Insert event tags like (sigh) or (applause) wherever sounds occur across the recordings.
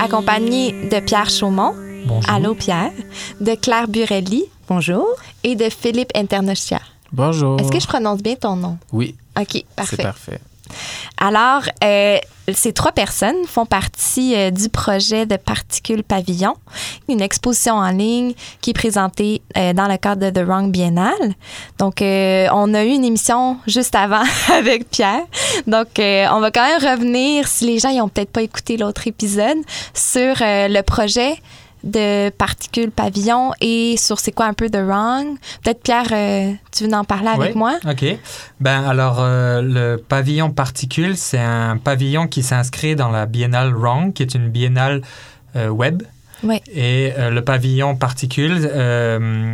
accompagnée de Pierre Chaumont. Bonjour. Allô, Pierre. De Claire Burelli. Bonjour. Et de Philippe Internachia. Bonjour. Est-ce que je prononce bien ton nom? Oui, OK, c'est parfait. Alors, euh, ces trois personnes font partie euh, du projet de Particules Pavillon, une exposition en ligne qui est présentée euh, dans le cadre de The Wrong Biennale. Donc, on a eu une émission juste avant (laughs) avec Pierre. Donc, on va quand même revenir, si les gens n'ont peut-être pas écouté l'autre épisode, sur le projet de Particules Pavillon et sur c'est quoi un peu The Wrong? Peut-être, Pierre, euh, tu veux en parler avec moi? OK. Ben alors, euh, le pavillon Particules, c'est un pavillon qui s'inscrit dans la biennale Wrong, qui est une biennale euh, web. Oui. Et le pavillon Particules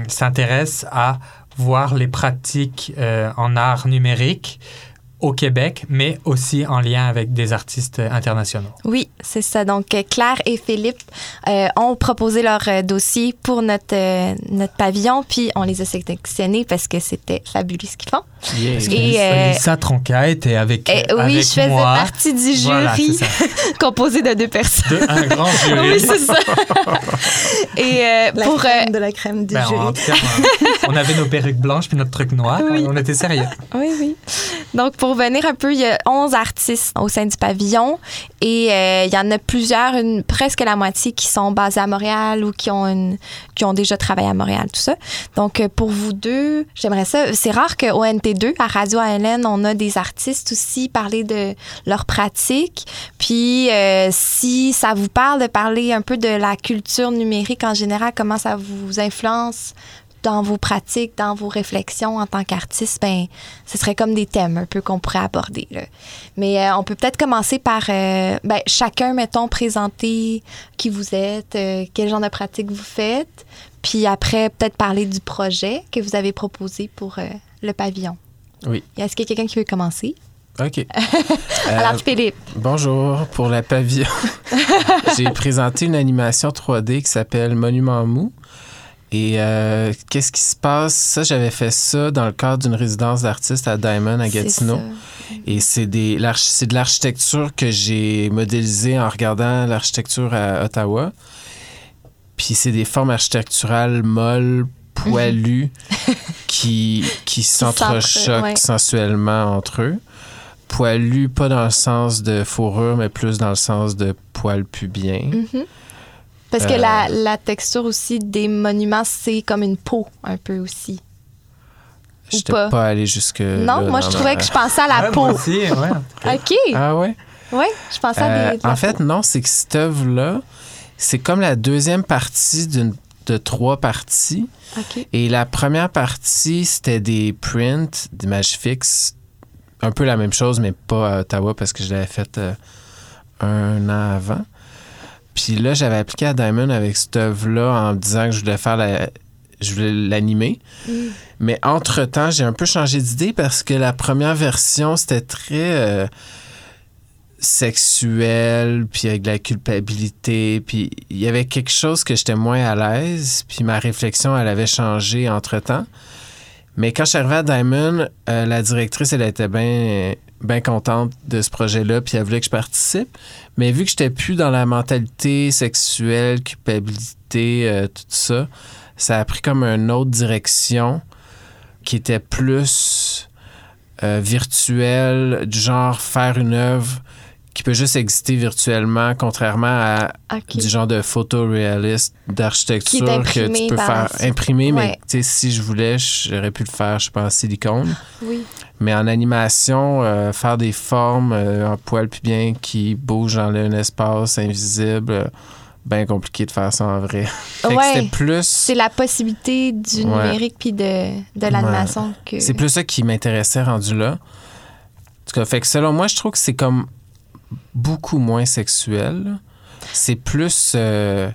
s'intéresse à voir les pratiques en art numérique au Québec, mais aussi en lien avec des artistes internationaux. Oui, c'est ça. Donc, euh, Claire et Philippe euh, ont proposé leur euh, dossier pour notre, euh, notre pavillon, puis on les a sélectionnés parce que c'était fabuleux ce qu'ils font. Que Et, euh, Lisa Tronca était avec, Et oui, avec je faisais moi. partie du jury Voilà, (laughs) composé de deux personnes. De un grand (laughs) jury. oui, c'est ça. (laughs) et euh, La pour... crème euh, de la crème du Ben, jury. en tout cas, on avait nos perruques blanches puis notre truc noir. Oui. On était sérieux. Oui, oui. Donc, pour venir un peu, il y a 11 artistes au sein du pavillon et euh, il y en a plusieurs, presque la moitié qui sont basés à Montréal ou qui ont, qui ont déjà travaillé à Montréal, tout ça. Donc, euh, pour vous deux, j'aimerais ça. C'est rare qu'au NT2, à Radio ALN, on a des artistes aussi parler de leur pratique. Puis, euh, si ça vous parle de parler un peu de la culture numérique en général, comment ça vous influence dans vos pratiques, dans vos réflexions en tant qu'artiste, ben, ce serait comme des thèmes un peu qu'on pourrait aborder. là. Mais euh, on peut peut-être commencer par euh, ben, chacun, mettons, présenter qui vous êtes, euh, quel genre de pratique vous faites, puis après, peut-être parler du projet que vous avez proposé pour euh, le pavillon. Oui. Est-ce qu'il y a quelqu'un qui veut commencer? OK. (laughs) Euh, Alors, Philippe. bonjour. Pour la pavillon, (laughs) j'ai présenté une animation 3D qui s'appelle Monument Mou. Et euh, qu'est-ce qui se passe? Ça, j'avais fait ça dans le cadre d'une résidence d'artiste à Diamond, à Gatineau. ça. Et c'est de l'architecture que j'ai modélisée en regardant l'architecture à Ottawa. Puis c'est des formes architecturales molles, poilues, qui, qui (laughs) s'entrechoquent ouais. sensuellement entre eux. Poilues, pas dans le sens de fourrure, mais plus dans le sens de poils pubiens. Mhm. Parce que Euh, la, la texture aussi des monuments, c'est comme une peau un peu aussi. Ou J'étais pas. pas, allé jusque non, moi, je trouvais que je pensais à la Ouais, peau. moi aussi, ouais. (laughs) OK. Ah ouais? Oui, je pensais à Euh, des. de la en fait, peau. non, c'est que cette œuvre-là, c'est comme la deuxième partie d'une de trois parties. OK. Et la première partie, c'était des prints d'images fixes. Un peu la même chose, mais pas à Ottawa parce que je l'avais fait euh, un an avant. Puis là, j'avais appliqué à Diamond avec cette œuvre-là en me disant que je voulais faire la. Je voulais l'animer. Mm. Mais entre-temps, j'ai un peu changé d'idée parce que la première version, c'était très euh, sexuel, puis avec de la culpabilité. Puis il y avait quelque chose que j'étais moins à l'aise. Puis ma réflexion, elle avait changé entre-temps. Mais quand je suis arrivé à Diamond, euh, la directrice, elle était bien bien contente de ce projet-là, puis elle voulait que je participe. Mais vu que j'étais plus dans la mentalité sexuelle, culpabilité, euh, tout ça, ça a pris comme une autre direction qui était plus euh, virtuel, du genre faire une œuvre qui peut juste exister virtuellement, contrairement à OK. du genre de photoréaliste d'architecture que tu peux faire imprimer, mais Ouais. tu sais, si je voulais, j'aurais pu le faire, je sais pas, en silicone. (gasps) Oui. Mais en animation, euh, faire des formes euh, en poil puis bien qui bougent dans un espace invisible, euh, bien compliqué de faire ça en vrai. (laughs) Ouais. c'était plus... C'est la possibilité du Ouais. numérique puis de, de l'animation que. C'est plus ça qui m'intéressait rendu là. En tout cas, fait que selon moi, je trouve que c'est comme beaucoup moins sexuel. C'est plus. euh,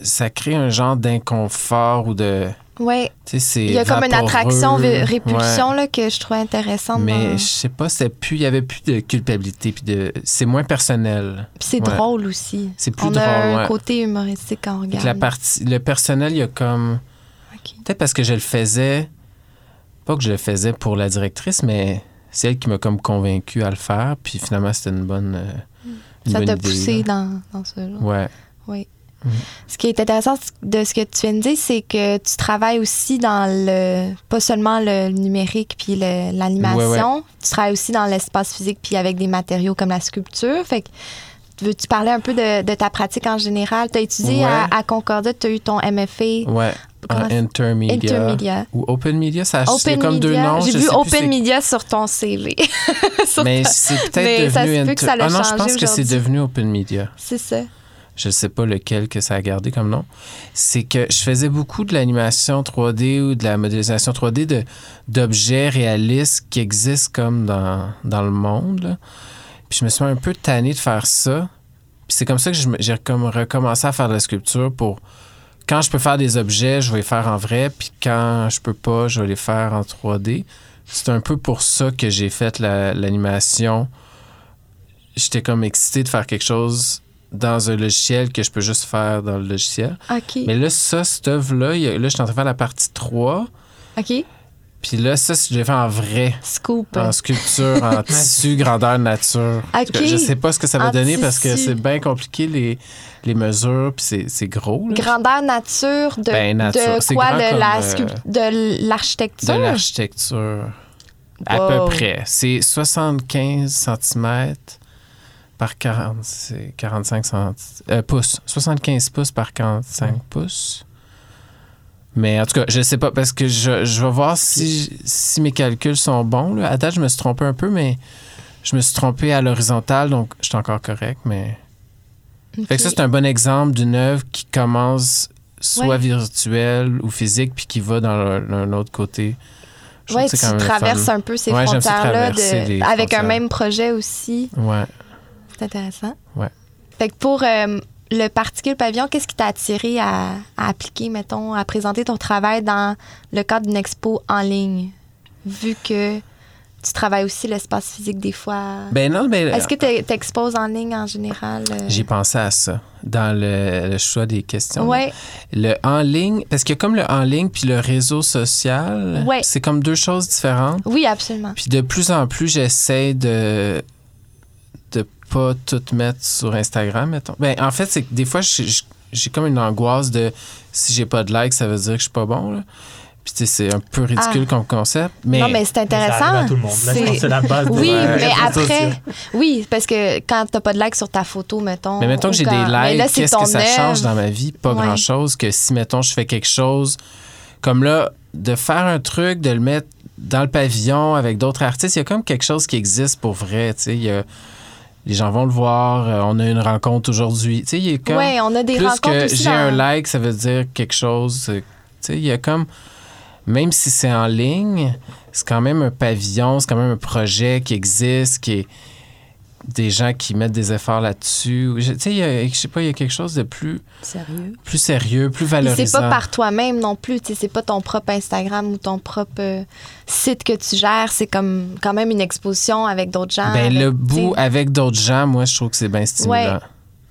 ça crée un genre d'inconfort ou de. Ouais. Tu sais, c'est. Il y a comme une attraction, répulsion Ouais. là, que je trouve intéressante. Mais dans- je sais pas, c'est plus. Il y avait plus de culpabilité. Puis de. C'est moins personnel. Puis c'est Ouais. drôle aussi. C'est plus On drôle. a un ouais. côté humoristique quand on regarde. la partie, le personnel, il y a comme. Peut-être parce que je le faisais. Pas que je le faisais pour la directrice, mais c'est elle qui m'a comme convaincu à le faire. Puis finalement, c'était une bonne. euh, une Ça t'a poussé dans, dans ce genre. Ouais. Oui. Mhm. Ce qui est intéressant de ce que tu viens de dire, c'est que tu travailles aussi dans le. pas seulement le numérique puis l'animation, Ouais, tu travailles aussi dans l'espace physique puis avec des matériaux comme la sculpture. Fait que. Veux-tu parler un peu de, de ta pratique en général? Tu as étudié Ouais. à, à Concordia, tu as eu ton MFA Ouais. C'est- intermedia. Intermedia. Ou Open Media, ça Open comme deux noms. J'ai vu plus Open Media sur ton CV. (laughs) Sur Mais ta- c'est peut-être devenu. se peut que ça l'a ah non, je pense que c'est devenu Open Media. C'est ça. je sais pas lequel que ça a gardé comme nom, c'est que je faisais beaucoup de l'animation 3D ou de la modélisation 3D de, d'objets réalistes qui existent comme dans, dans le monde. là. Puis je me suis un peu tanné de faire ça. Puis c'est comme ça que j'ai comme recommencé à faire de la sculpture pour... Quand je peux faire des objets, je vais les faire en vrai, puis quand je peux pas, je vais les faire en 3D. C'est un peu pour ça que j'ai fait la- l'animation. J'étais comme excité de faire quelque chose dans un logiciel que je peux juste faire dans le logiciel. OK. Mais là, ça, cette œuvre-là, là, je suis en train de faire la partie 3. OK. Puis là, ça, je l'ai fait en vrai, Scoop. en sculpture, en (laughs) tissu, grandeur nature. OK. Je sais pas ce que ça va En donner parce que c'est bien compliqué, les, les mesures, puis c'est- gros. là. Grandeur nature de, Ben, nature. de C'est quoi? De la euh, de l'architecture? De l'architecture. À peu près. C'est 75 cm par 40, c'est 45 cent- euh, pouces. 75 pouces par 45 pouces. Mais en tout cas, je sais pas, parce que je, je vais voir si, si mes calculs sont bons. là. À date, je me suis trompé un peu, mais je me suis trompé à l'horizontale, donc je suis encore correct. Mais... Fait que ça, c'est un bon exemple d'une œuvre qui commence soit Ouais. virtuelle ou physique, puis qui va dans un autre côté. Que tu traverses un peu ces Ouais, frontières-là avec un même projet aussi. Ouais. C'est intéressant. Ouais. Fait que pour euh, le particule pavillon, qu'est-ce qui t'a attiré à, à appliquer, mettons, à présenter ton travail dans le cadre d'une expo en ligne, vu que tu travailles aussi l'espace physique des fois? Ben non, ben, Est-ce que tu t'exposes en ligne en général? euh? j'ai pensé à ça dans le, le choix des questions. Ouais, Le en ligne, parce a comme le en ligne puis le réseau social. Ouais. C'est comme deux choses différentes. oui, absolument. Puis de plus en plus, j'essaie de pas tout mettre sur Instagram, mettons. Ben, en fait, c'est que des fois, j'ai j'ai comme une angoisse de si j'ai pas de likes, ça veut dire que je suis pas bon. Là. Puis tu sais, c'est un peu ridicule comme concept. Mais, Ah. non, mais c'est Ça intéressant. arrive à tout le monde. Là, je pense que c'est la base Oui, des mais après, sociaux. oui, parce que quand t'as pas de like sur ta photo, mettons. Mais mettons que j'ai quand- des likes, qu'est-ce que ça change dans ma vie? Pas Ouais. grand-chose. Que si, mettons, je fais quelque chose, comme là, de faire un truc, de le mettre dans le pavillon avec d'autres artistes, il y a comme quelque chose qui existe pour vrai, tu sais. il y a- Les gens vont le voir, euh, on a une rencontre aujourd'hui. Tu sais, il a comme... Ouais, on a des plus rencontres que j'ai un like, ça veut dire quelque chose. euh, Tu sais, il y a comme... Même si c'est en ligne, c'est quand même un pavillon, c'est quand même un projet qui existe, qui est des gens qui mettent des efforts là-dessus. Tu sais, il y a- je sais pas, il y a quelque chose de plus, Sérieux? plus sérieux, plus valorisant. c'est pas par toi-même non plus, tu sais, c'est pas ton propre Instagram ou ton propre euh, site que tu gères, c'est comme quand même une exposition avec d'autres gens. Ben, avec, le bout avec d'autres gens, moi, je trouve que c'est bien stimulant.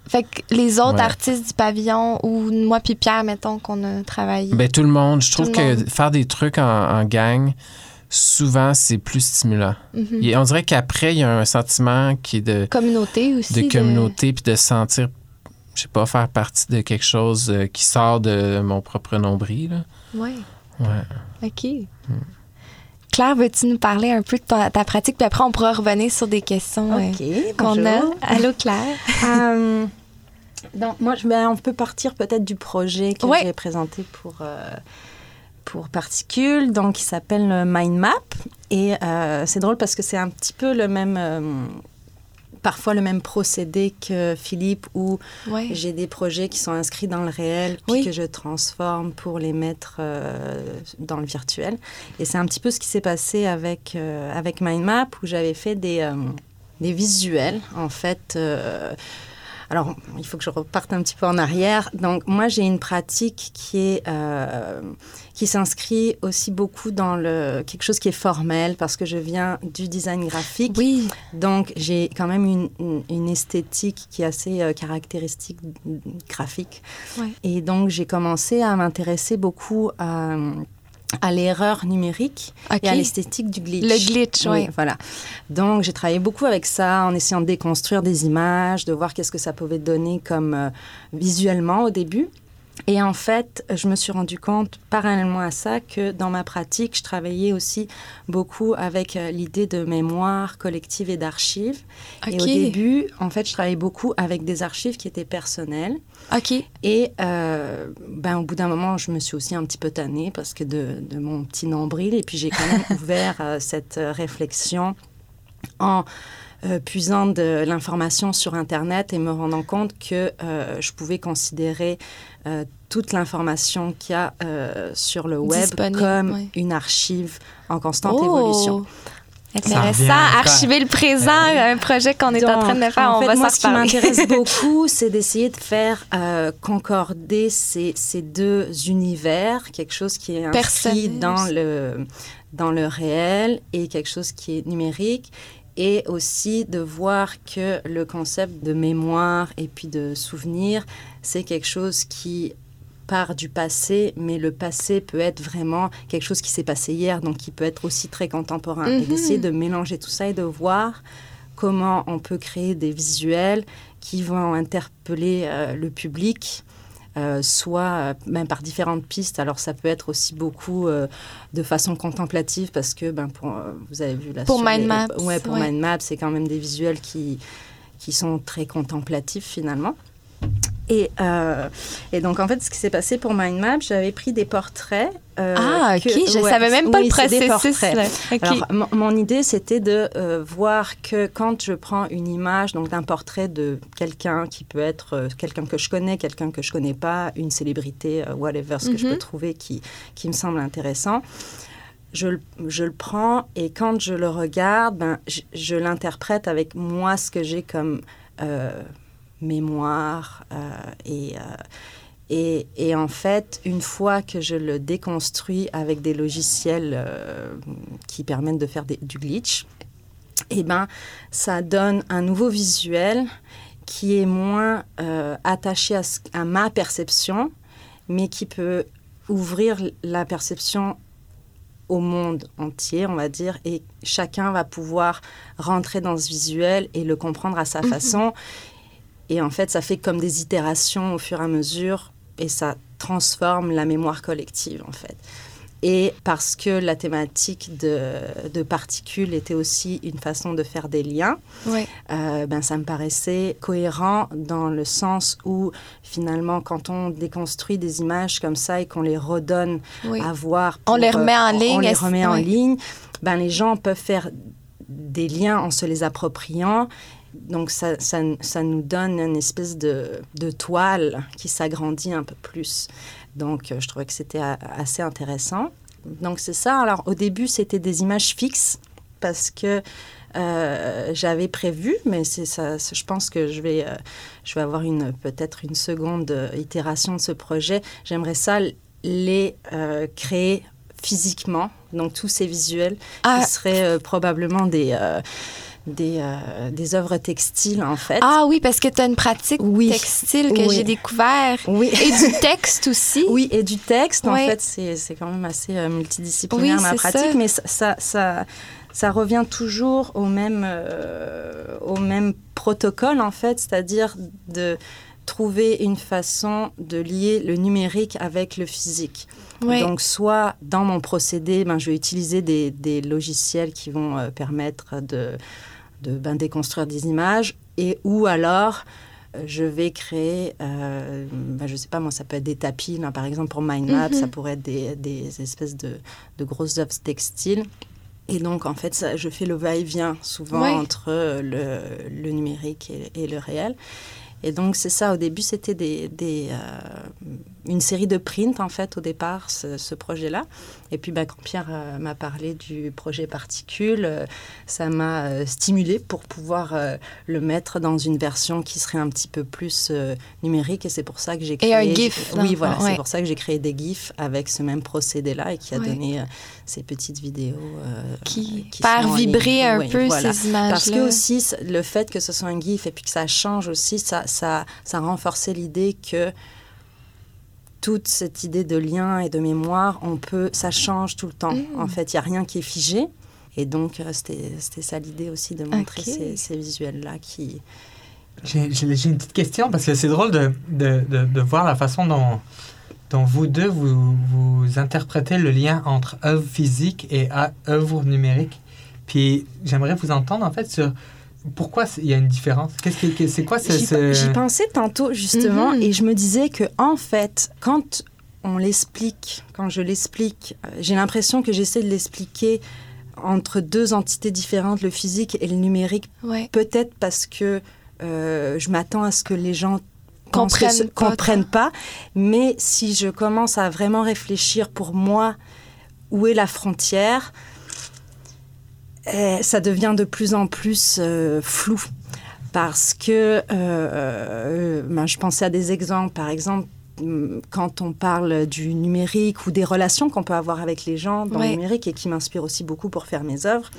Fait que les autres Ouais. artistes du pavillon ou moi puis Pierre, mettons, qu'on a travaillé. Ben, tout le monde. Je trouve que monde. faire des trucs en, en gang, souvent, c'est plus stimulant. Mhm. Et on dirait qu'après, il y a un sentiment qui est de, Communauté aussi. de communauté, puis de se sentir, je sais pas, faire partie de quelque chose euh, qui sort de mon propre nombril. là. Ouais, Ouais. OK. Claire, veux-tu nous parler un peu de ta, ta pratique? Puis après, on pourra revenir sur des questions euh, qu'on a. Allô, Claire? Euh, donc, moi, je, ben, on peut partir peut-être du projet que Ouais. j'ai présenté pour, euh, pour Particules, donc qui s'appelle euh, Mind Map. Et euh, c'est drôle parce que c'est un petit peu le même. euh, parfois le même procédé que Philippe, où j'ai des projets qui sont inscrits dans le réel, puis Oui. que je transforme pour les mettre euh, dans le virtuel. Et c'est un petit peu ce qui s'est passé avec, avec MindMap, où j'avais fait des, des visuels, en fait. Euh, alors, il faut que je reparte un petit peu en arrière. Donc, moi, j'ai une pratique qui est euh, qui s'inscrit aussi beaucoup dans le quelque chose qui est formel parce que je viens du design graphique. Oui. Donc, j'ai quand même une, une- une esthétique qui est assez euh, caractéristique graphique. Ouais. Et donc, j'ai commencé à m'intéresser beaucoup à, à l'erreur numérique et à l'esthétique du glitch. Le glitch, oui. Voilà. Donc, j'ai travaillé beaucoup avec ça en essayant de déconstruire des images, de voir qu'est-ce que ça pouvait donner comme euh, visuellement au début. Et en fait, je me suis rendu compte, parallèlement à ça, que dans ma pratique, je travaillais aussi beaucoup avec euh, l'idée de mémoire collective et d'archives. Et au début, en fait, je travaillais beaucoup avec des archives qui étaient personnelles. OK. Et euh, ben, au bout d'un moment, je me suis aussi un petit peu tannée parce que de, de mon petit nombril. Et puis j'ai quand même (laughs) ouvert euh, cette réflexion en euh, puisant de l'information sur Internet et me rendant compte que euh, je pouvais considérer euh, toute l'information qu'il y a euh, sur le web Disponible, comme ouais. une archive en constante Oh! évolution. Intéressant. revient- Archiver le présent, un projet qu'on est en train de faire. en on fait, va moi, ce qui m'intéresse (laughs) beaucoup, c'est d'essayer de faire euh, concorder ces, ces deux univers, quelque chose qui est inscrit Personnel dans aussi. le, dans le réel et quelque chose qui est numérique. Et aussi de voir que le concept de mémoire et puis de souvenir, c'est quelque chose qui part du passé, mais le passé peut être vraiment quelque chose qui s'est passé hier, donc qui peut être aussi très contemporain. Et Mhm. d'essayer de mélanger tout ça et de voir comment on peut créer des visuels qui vont interpeller euh, le public, soit euh, même par différentes pistes. Alors ça peut être aussi beaucoup euh, de façon contemplative parce que ben, pour, euh, vous avez vu là Pour sur les- Mind Maps, ouais, pour ouais. Mind Maps, c'est quand même des visuels qui, qui sont très contemplatifs finalement. Et, euh, et donc, en fait, ce qui s'est passé pour Mind Map, j'avais pris des portraits. euh, Ah, OK. que- je ouais, savais même pas oui, le processus. portraits. là. OK. Alors, mon, idée, c'était de euh, voir que quand je prends une image, donc d'un portrait de quelqu'un qui peut être quelqu'un que je connais, quelqu'un que je connais pas, une célébrité, whatever, ce que je Mhm. peux trouver qui, qui me semble intéressant, je, le- je le prends et quand je le regarde, ben, je, je l'interprète avec moi ce que j'ai comme euh, mémoire euh, et, euh, et, et en fait, une fois que je le déconstruis avec des logiciels euh, qui permettent de faire des- du glitch, eh ben, ça donne un nouveau visuel qui est moins euh, attaché à, ce- à ma perception, mais qui peut ouvrir la perception au monde entier, on va dire, et chacun va pouvoir rentrer dans ce visuel et le comprendre à sa Mhm. façon. Et en fait, ça fait comme des itérations au fur et à mesure, et ça transforme la mémoire collective, en fait. Et parce que la thématique de, de particules était aussi une façon de faire des liens, Ouais. euh, ben, ça me paraissait cohérent dans le sens où finalement, quand on déconstruit des images comme ça et qu'on les redonne Oui. à voir, On les remet en euh, ligne, on les est-ce- remet en oui. ligne, ben, les gens peuvent faire des liens en se les appropriant. Donc ça, ça, ça nous donne une espèce de, de toile qui s'agrandit un peu plus. Donc euh, je trouvais que c'était assez intéressant. Donc c'est ça. Alors au début c'était des images fixes parce que euh, j'avais prévu, mais c'est ça. c'est- Je pense que je vais, euh, je vais avoir une peut-être une seconde euh, itération de ce projet. J'aimerais ça les créer physiquement. Donc tous ces visuels Ah, qui seraient euh, probablement des des, euh, des œuvres textiles en fait. ah oui, parce que tu as une pratique Oui. textile que Oui. j'ai découvert. Oui. Et du texte aussi. (laughs) Oui, et du texte, en Oui. fait, c'est quand même assez euh, multidisciplinaire Oui, ma pratique, ça. mais ça, ça, ça, ça revient toujours au même, euh, au même protocole, en fait, c'est-à-dire de, trouver une façon de lier le numérique avec le physique. Ouais. Donc, soit dans mon procédé, ben, je vais utiliser des, des logiciels qui vont euh, permettre de, de ben, déconstruire des images, et ou alors euh, je vais créer, euh, ben, je sais pas moi, ça peut être des tapis, là, par exemple pour Mindmap, Mhm. ça pourrait être des, des espèces de, de grosses œuvres textiles. Et donc, en fait, ça, je fais le va-et-vient souvent Ouais. entre euh, le, le numérique et, et le réel. Et donc, c'est ça. Au début, c'était des, des, euh, une série de prints, en fait, au départ, ce, ce projet-là. Et puis, bah, quand Pierre euh, m'a parlé du projet Particule, euh, ça m'a euh, stimulé pour pouvoir euh, le mettre dans une version qui serait un petit peu plus numérique. Et c'est pour ça que j'ai créé... Et un GIF, Oui, le voilà. ouais. C'est pour ça que j'ai créé des GIFs avec ce même procédé-là et qui a Ouais. donné ces petites vidéos qui, qui ligne. vibrer un Oui, peu voilà. ces images-là. Parce que aussi, le fait que ce soit un GIF et puis que ça change aussi, ça, ça, ça renforçait l'idée que toute cette idée de lien et de mémoire, on peut, ça change tout le temps. Mm. En fait, il n'y a rien qui est figé. Et donc, euh, c'était c'était ça l'idée aussi de montrer ces, ces visuels-là qui... J'ai une petite question parce que c'est drôle de, de, de, de voir la façon dont, dont vous deux, vous, vous interprétez le lien entre œuvre physique et œuvre numérique. Puis j'aimerais vous entendre en fait sur pourquoi il y a une différence. Qu'est-ce que que- c'est quoi ce, J'y pensais tantôt, justement, Mhm. et je me disais que en fait, quand on l'explique, quand je l'explique, euh, j'ai l'impression que j'essaie de l'expliquer entre deux entités différentes, le physique et le numérique, Ouais. peut-être parce que euh, je m'attends à ce que les gens Comprennent ce- pas, comprennent pas. Mais si je commence à vraiment réfléchir pour moi, où est la frontière, ça devient de plus en plus euh, flou. Parce que euh, euh, ben, je pensais à des exemples, par exemple, hum, quand on parle du numérique ou des relations qu'on peut avoir avec les gens dans Ouais. le numérique et qui m'inspirent aussi beaucoup pour faire mes œuvres.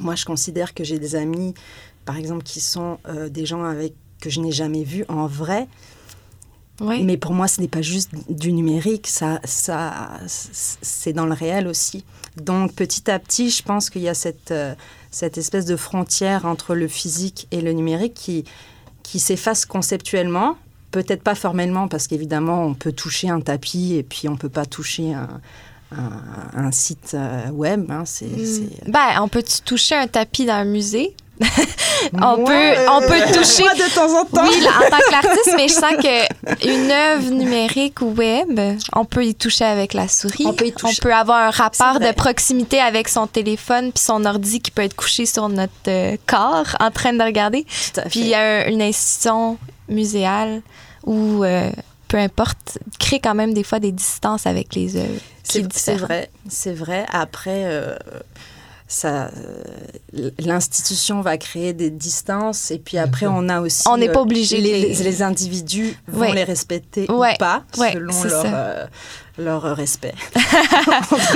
Moi, je considère que j'ai des amis, par exemple, qui sont euh, des gens avec que je n'ai jamais vus en vrai. Mais pour moi, ce n'est pas juste du numérique, ça, ça, c'est dans le réel aussi. Donc, petit à petit, je pense qu'il y a cette, euh, cette espèce de frontière entre le physique et le numérique qui, qui s'efface conceptuellement. Peut-être pas formellement, parce qu'évidemment, on peut toucher un tapis et puis on peut pas toucher un, un, un site euh, web. hein, c'est, Mm. c'est- Ben, on peut toucher un tapis dans un musée? On, Moi, peut, euh, on peut toucher. moi, de temps en temps. Oui, en tant que l'artiste, mais je sens qu'une (laughs) œuvre numérique ou web, on peut y toucher avec la souris. On peut y toucher. On peut avoir un rapport de proximité avec son téléphone puis son ordi qui peut être couché sur notre euh, corps en train de regarder. Puis il y a un- une institution muséale où, euh, peu importe, crée quand même des fois des distances avec les œuvres. C'est vrai, c'est vrai. Après, euh, ça, euh, l'institution va créer des distances et puis après, on a aussi. On n'est pas euh, obligé Les, les- les individus vont Ouais. les respecter Ouais. ou pas, Ouais, selon leur, euh, leur respect. (laughs)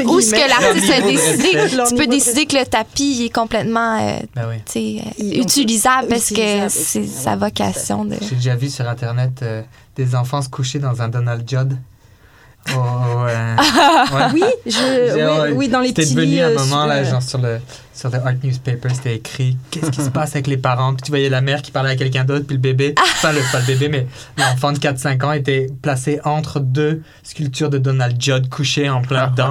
Ou ce que l'artiste a décidé. Tu peux décider que le tapis est complètement euh, Ben oui. utilisable parce que c'est sa vocation de. J'ai déjà vu sur Internet euh, des enfants se coucher dans un Donald Judd. Oh, ouais. Ouais. (laughs) Oui, je, oui, ouais, oui, dans les C'était petits devenu lits, un euh, moment, sur, là, genre sur le, sur le Art Newspaper, c'était écrit Qu'est-ce qui se passe avec les parents Puis tu voyais la mère qui parlait à quelqu'un d'autre, puis le bébé, Ah! enfin, le, pas le bébé, mais l'enfant de 4-5 ans était placé entre deux sculptures de Donald Judd couché en plein dedans.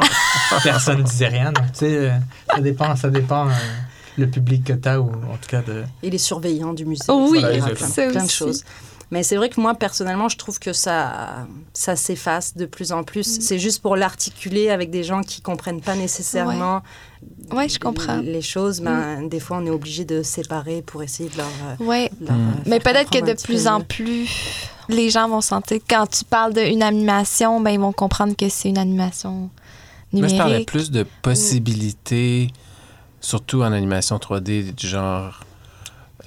Personne ne disait rien. Donc, tu sais, euh, ça dépend, ça dépend euh, le public que tu as, ou en tout cas de. et les surveillants du musée. Oh oui, Voilà, plein, de aussi. choses. Mais c'est vrai que moi, personnellement, je trouve que ça, ça s'efface de plus en Mm. plus. C'est juste pour l'articuler avec des gens qui comprennent pas nécessairement Ouais, je comprends. les choses. Ben, Des fois, on est obligé de séparer pour essayer de leur. euh, Ouais. leur, Mm. euh, Mais peut-être que de plus peu en plus, les gens vont sentir quand tu parles d'une animation, ben ils vont comprendre que c'est une animation Moi, je parlais numérique. plus de possibilités, surtout en animation 3D, du genre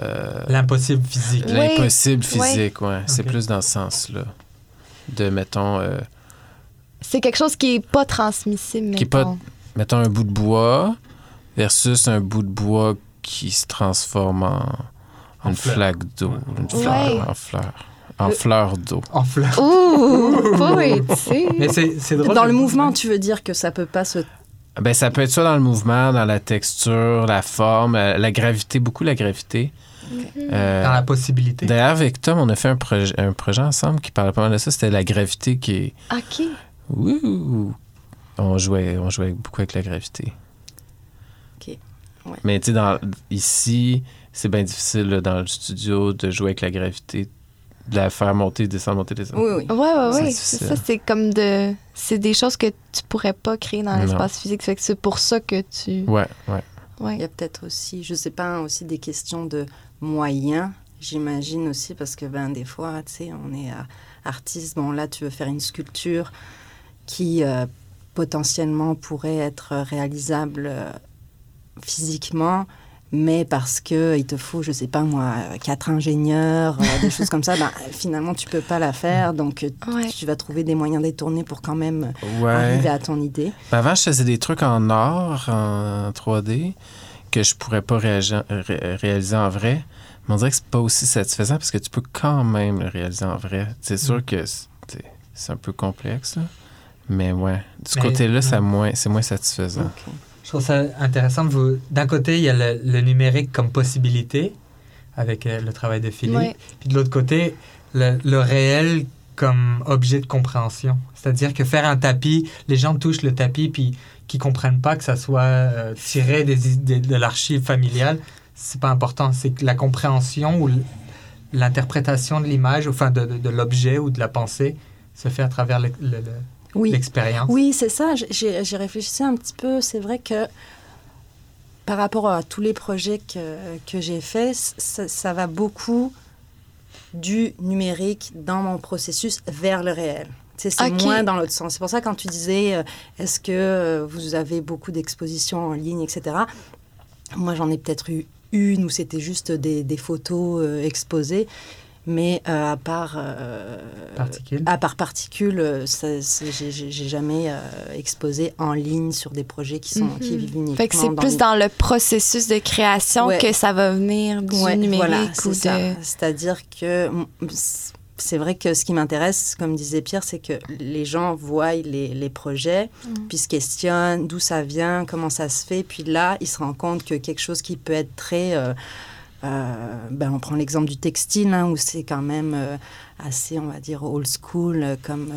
euh, L'impossible physique. Oui. l'impossible Ouais. physique, ouais. C'est plus dans ce sens-là. De, mettons, euh, C'est quelque chose qui est pas transmissible. Qui est pas- mettons. mettons un bout de bois versus un bout de bois qui se transforme en, En une fleur. flaque d'eau, une Ouais. fleur, en fleur, en Le- fleur d'eau. En fleurs. Ouh, poétique. Mais c'est c'est drôle. Dans le mouvement, tu veux dire que ça peut pas se Ben, ça peut être soit dans le mouvement, dans la texture, la forme, euh, la gravité, beaucoup la gravité. Euh, Dans la possibilité. D'ailleurs, avec Tom, on a fait un, projet un projet ensemble qui parlait pas mal de ça. C'était la gravité qui est. OK. Ouh! On jouait, on jouait beaucoup avec la gravité. OK. Ouais. Mais tu sais, dans- ici, c'est bien difficile là, dans le studio de jouer avec la gravité, de la faire monter, descendre, monter, descendre. Oui, oui. Ouais, ouais, C'est ouais. difficile. C'est ça, c'est comme de. C'est des choses que tu pourrais pas créer dans l'espace physique. Fait que c'est pour ça que tu. Ouais, ouais. Il Ouais. y a peut-être aussi, je sais pas, aussi des questions de moyens, j'imagine aussi, parce que ben, des fois, tu sais, on est euh, artiste, bon là, tu veux faire une sculpture qui euh, potentiellement pourrait être réalisable euh, physiquement, mais parce que il te faut, je sais pas moi, euh, quatre ingénieurs, euh, des choses comme ça, (laughs) ben, finalement, tu peux pas la faire, donc euh, Ouais. tu vas trouver des moyens détournés pour quand même Ouais. arriver à ton idée. Ben, avant, je faisais des trucs en or, en 3D, que je pourrais pas ré- réaliser en vrai. Mais on dirait que c'est pas aussi satisfaisant parce que tu peux quand même le réaliser en vrai. C'est sûr que c'est un peu complexe, là. Mais ouais, de ce Mais- côté-là, moins- c'est moins satisfaisant. Ok. Je trouve ça intéressant. D'un côté, il y a le, le numérique comme possibilité avec euh, le travail de Philippe. Ouais. Puis de l'autre côté, le, le réel comme objet de compréhension. C'est-à-dire que faire un tapis, les gens touchent le tapis puis qui comprennent pas que ça soit euh, tiré des, de l'archive familiale, c'est pas important. C'est que la compréhension ou l'interprétation de l'image, enfin de, de- de l'objet ou de la pensée, se fait à travers le- Oui. l'expérience. Oui, c'est ça. J'ai- réfléchi un petit peu. C'est vrai que par rapport à tous les projets que, que j'ai faits, ça, ça va beaucoup du numérique dans mon processus vers le réel. C'est Ok. moins dans l'autre sens. C'est pour ça quand tu disais, euh, est-ce que euh, vous avez beaucoup d'expositions en ligne, etc. Moi, j'en ai peut-être eu une où c'était juste des, des photos euh, exposées. Mais euh, à part euh, Particules. à part particules, euh, j'ai- jamais euh, exposé en ligne sur des projets qui, sont, Mhm. qui vivent uniquement Fait que c'est plus les- dans le processus de création Ouais. que ça va venir du Ouais, numérique voilà, ou c'est ça. de. C'est-à-dire que mm, c'est vrai que ce qui m'intéresse, comme disait Pierre, c'est que les gens voient les, les projets, Mm. puis se questionnent d'où ça vient, comment ça se fait, puis là, ils se rendent compte que quelque chose qui peut être très... euh, euh, ben, on prend l'exemple du textile, hein, où c'est quand même euh, assez, on va dire, old school euh, comme,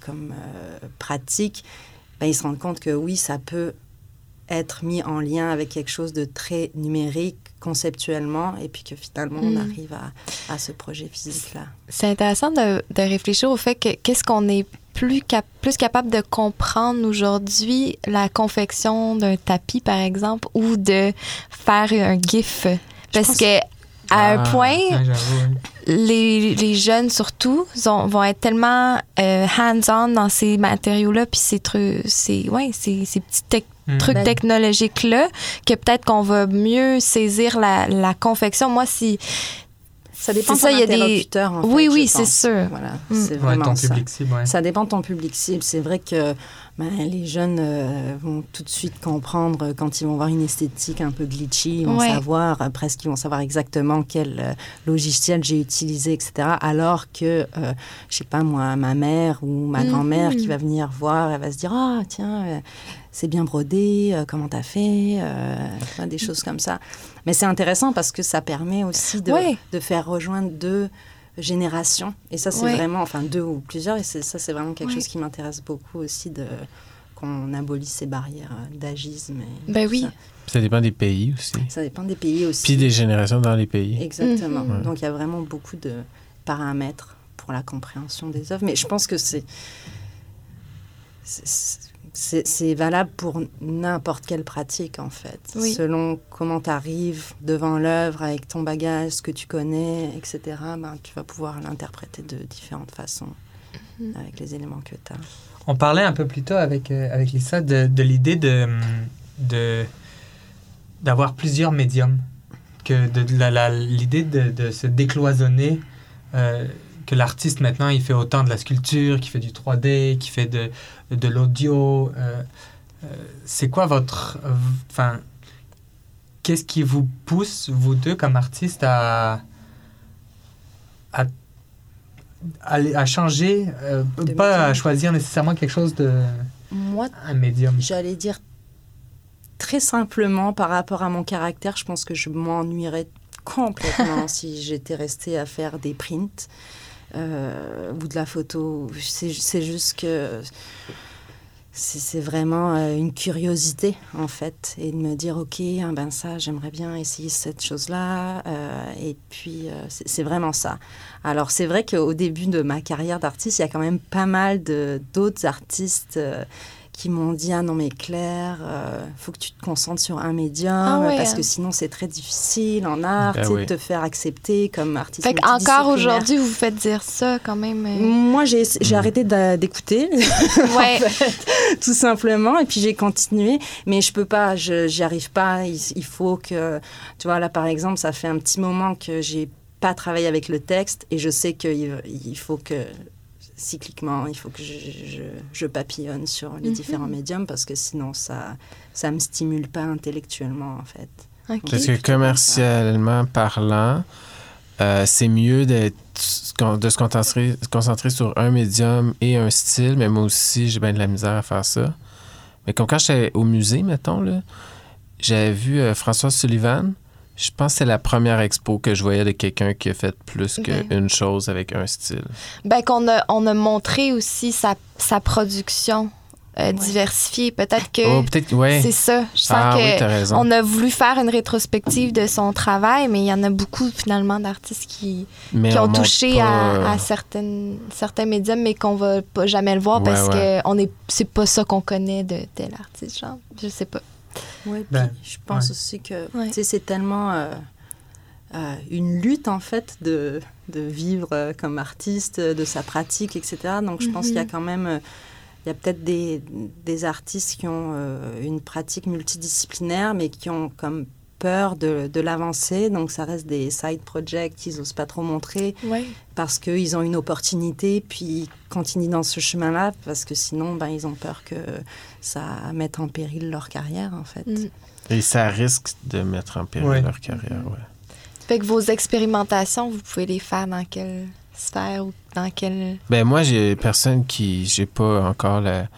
comme pratique. Ben, ils se rendent compte que oui, ça peut être mis en lien avec quelque chose de très numérique conceptuellement, et puis que finalement, on Mm. arrive à, à ce projet physique-là. C'est intéressant de, de réfléchir au fait que qu'est-ce qu'on est plus, cap- plus capable de comprendre aujourd'hui, la confection d'un tapis, par exemple, ou de faire un GIF. Parce pense- que à un Ah, point, ouais, ouais. les, les jeunes surtout sont- vont être tellement euh, hands-on dans ces matériaux-là, puis ces trucs, ces, ouais, ces, ces petits tec- Mm. trucs Ben- technologiques-là, que peut-être qu'on va mieux saisir la, la confection. Moi, si. Ça dépend de ça, ton des- interlocuteur, en Oui, fait, oui, c'est sûr. Voilà, Mm. c'est Ouais, vraiment ton ça. public cible, ouais. Ça dépend de ton public cible. C'est vrai que ben, les jeunes euh, vont tout de suite comprendre euh, quand ils vont voir une esthétique un peu glitchy, ils vont Ouais. savoir, euh, presque ils vont savoir exactement quel euh, logiciel j'ai utilisé, etc. Alors que, je sais pas moi, ma mère ou ma Mhm. grand-mère qui va venir voir, elle va se dire, ah tiens, c'est bien brodé, euh, comment t'as fait, euh, des choses comme ça. Mais c'est intéressant parce que ça permet aussi de, Ouais. de faire rejoindre deux générations. Et ça, c'est Ouais. vraiment, enfin deux ou plusieurs, et c'est- ça, c'est vraiment quelque Ouais. chose qui m'intéresse beaucoup aussi, de qu'on abolisse ces barrières euh, d'agisme. et Ben tout oui. Ça. Ça dépend des pays aussi. Ça dépend des pays aussi. Puis des générations dans les pays. Exactement. Donc, il y a vraiment beaucoup de paramètres pour la compréhension des œuvres. Mais je pense que c'est... c'est- valable pour n'importe quelle pratique, en fait. Oui. Selon comment tu arrives devant l'œuvre, avec ton bagage, ce que tu connais, etc., ben, tu vas pouvoir l'interpréter de différentes façons Mhm. avec les éléments que tu as. On parlait un peu plus tôt avec, euh, avec Lisa de, de l'idée de, de, d'avoir plusieurs médiums, que de, de la- la- l'idée de, de se décloisonner, euh, que l'artiste maintenant il fait autant de la sculpture, qui fait du 3D, qui fait de, de l'audio. euh, euh, c'est quoi votre... Enfin, qu'est-ce qui vous pousse, vous deux, comme artistes, à, à, à, à changer, euh, pas à choisir nécessairement quelque chose de... Moi, un médium? j'allais dire très simplement, par rapport à mon caractère, je pense que je m'ennuierais complètement (laughs) si j'étais restée à faire des prints ou de la photo. C'est juste que c'est vraiment euh, une curiosité en fait et de me dire ok ah ben ça j'aimerais bien essayer cette chose là et puis euh, c'est vraiment ça alors c'est vrai qu'au début de ma carrière d'artiste il y a quand même pas mal de d'autres artistes euh, qui m'ont dit ah non mais Claire euh, faut que tu te concentres sur un médium Ah ouais, parce que sinon c'est très difficile en art Ben oui. de te faire accepter comme artiste Fait multidisciplinaire. aujourd'hui, vous faites dire ça quand même. euh, moi j'ai j'ai arrêté d'écouter (laughs) Ouais. tout simplement. Et puis j'ai continué, mais je peux pas, je j'y arrive pas. Il, il faut que, tu vois, là par exemple, ça fait un petit moment que j'ai pas travaillé avec le texte et je sais qu'il il faut que cycliquement, il faut que je, je, je papillonne sur les Mhm. différents médiums parce que sinon ça ça me stimule pas intellectuellement en fait. Parce que commercialement parlant, euh, c'est mieux de se concentrer, se concentrer sur un médium et un style, mais moi aussi, j'ai bien de la misère à faire ça. Mais comme quand j'étais au musée, mettons, j'avais vu euh, François Sullivan. Je pense que c'est la première expo que je voyais de quelqu'un qui a fait plus Ben. qu'une chose avec un style. Ben, qu'on a, on a montré aussi sa, sa production euh, Ouais. diversifiée. Peut-être que Oh, ouais. c'est ça. Je sens Ah que oui, t'as raison. on a voulu faire une rétrospective de son travail, mais il y en a beaucoup finalement d'artistes qui, qui on ont touché pas, à, euh, à certaines, certains médiums, mais qu'on va pas jamais le voir Ouais, parce ouais. que on est, c'est pas ça qu'on connaît de tel artiste. Genre, je sais pas. Puis Ben, je pense ouais. aussi que Ouais. tu sais, c'est tellement euh, euh, une lutte en fait de, de vivre euh, comme artiste, de sa pratique, etc. Donc je pense qu'il y a Mhm. quand même, il y a peut-être des, des artistes qui ont euh, une pratique multidisciplinaire, mais qui ont comme peur de, de l'avancer. Donc ça reste des side projects qu'ils n'osent pas trop montrer Ouais. parce qu'ils ont une opportunité, puis ils continuent dans ce chemin-là, parce que sinon, ben, ils ont peur que ça mette en péril leur carrière, en fait. Mm. Et ça risque de mettre en péril Ouais. leur carrière, ouais. Fait que vos expérimentations, vous pouvez les faire dans quelle sphère ou dans quelle. Ben moi, j'ai personne qui. J'ai pas encore la-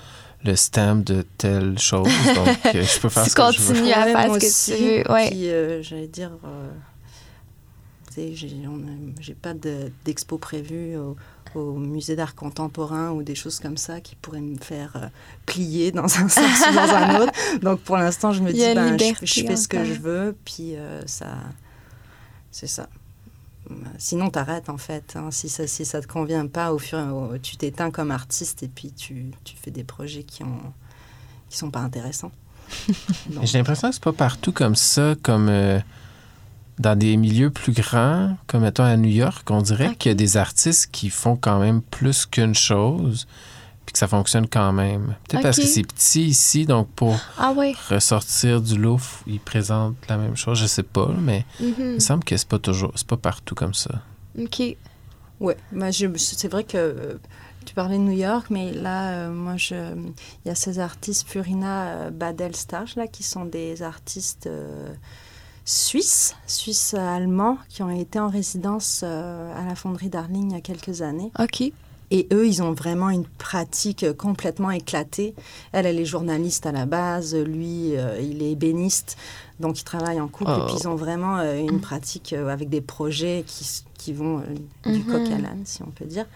le stamp de telle chose, donc euh, (laughs) je peux faire Tu ce que je veux. continues à faire ce que aussi. tu veux. Ouais. Puis, euh, j'allais dire, euh, j'ai pas de- d'expo prévue au, au musée d'art contemporain ou des choses comme ça qui pourraient me faire euh, plier dans un sens ou dans un (laughs) autre. Donc pour l'instant, je me dis, ben, je, liberté je fais ce que je veux, puis euh, ça, c'est ça. Sinon, t'arrêtes en fait. hein. Si, ça, si ça te convient pas, au fur au, tu t'éteins comme artiste et puis tu, tu fais des projets qui ont qui sont pas intéressants. (laughs) J'ai l'impression que c'est pas partout comme ça, comme euh, dans des milieux plus grands, comme mettons à New York, on dirait qu'il y a des artistes qui font quand même plus qu'une chose, puis que ça fonctionne quand même. Peut-être parce que c'est petit ici, donc pour Ah ouais. ressortir du lot, f- ils présentent la même chose. Je sais pas, mais il Mhm. me semble que c'est pas toujours, c'est pas partout comme ça. OK. Ouais, bah, je- c'est vrai que euh, tu parlais de New York, mais là, euh, moi, je, il y a ces artistes Purina euh, Badelstage, là, qui sont des artistes euh, suisses, suisses-allemands, qui ont été en résidence euh, à la fonderie Darling il y a quelques années. OK. Et eux, ils ont vraiment une pratique complètement éclatée. Elle, elle est journaliste à la base. Lui, euh, il est ébéniste. Donc, ils travaillent en couple. Oh. Et puis, ils ont vraiment euh, une pratique euh, avec des projets qui, vont euh, du Mhm. coq à l'âne, si on peut dire.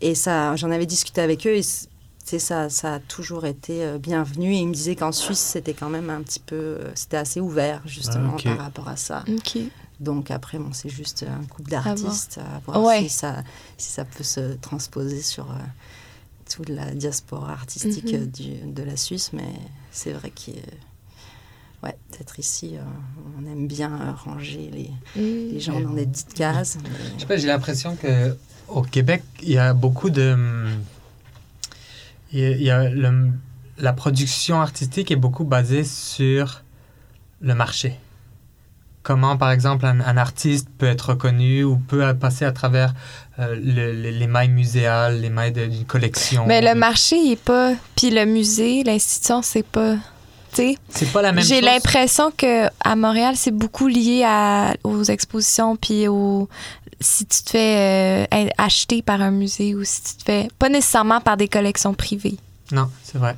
Et ça, j'en avais discuté avec eux. Et c- tu sais, ça, ça a toujours été euh, bienvenu. Et ils me disaient qu'en Suisse, c'était quand même un petit peu... C'était assez ouvert, justement, Ah, par rapport à ça. OK. Donc après, bon, c'est juste un couple d'artistes à voir, Ouais. si, ça, si ça peut se transposer sur euh, toute la diaspora artistique Mhm. du- de la Suisse. Mais c'est vrai que, ouais, peut-être ici, euh, on aime bien euh, ranger les, les gens dans des petites cases. mais- Je sais pas, j'ai l'impression que au Québec, il y a beaucoup de. Il y a, il y a le- la production artistique est beaucoup basée sur le marché. Comment, par exemple, un, un artiste peut être reconnu ou peut passer à travers euh, le- le- les mailles muséales, les mailles d'une collection. Mais le marché, il est pas. Puis le musée, l'institution, c'est pas. C'est pas la même j'ai chose. l'impression que à Montréal, c'est beaucoup lié à, aux expositions, puis au. Si tu te fais euh, acheter par un musée ou si tu te fais. Pas nécessairement par des collections privées. Non, c'est vrai.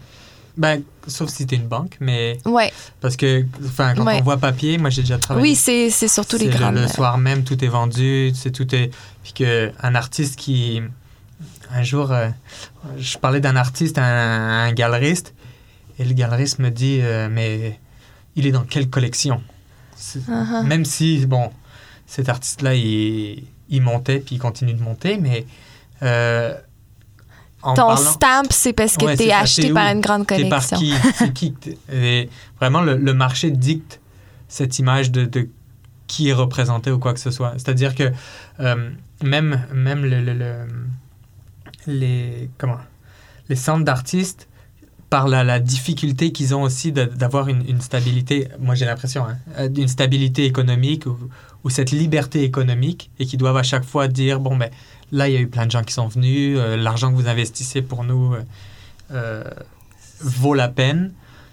Ben, sauf si t'es une banque, mais Ouais. parce que, enfin, quand Ouais. on voit papier, moi j'ai déjà travaillé. Oui, c'est c'est surtout les le- grandes. Le, soir même, tout est vendu, c'est tout est. Puis que un artiste qui, un jour, euh, je parlais d'un artiste, à un, un galeriste, et le galeriste me dit, euh, mais il est dans quelle collection? Uh-huh. Même si, bon, cet artiste-là, il, il montait, puis il continue de monter, mais euh, en Ton parlant- stamp, c'est parce que Ouais, t'es c'est ça, acheté par une grande T'es par collection. qui? Qui et Vraiment, le, le marché dicte cette image de, de qui est représenté ou quoi que ce soit. C'est-à-dire que euh, même, même le, le- le- les, comment, les centres d'artistes, par la, la difficulté qu'ils ont aussi d'avoir une, une stabilité, moi j'ai l'impression, hein, euh, d'une stabilité économique ou, ou cette liberté économique et qui doivent à chaque fois dire, bon, ben là, il y a eu plein de gens qui sont venus, euh, l'argent que vous investissez pour nous euh, euh, vaut la peine.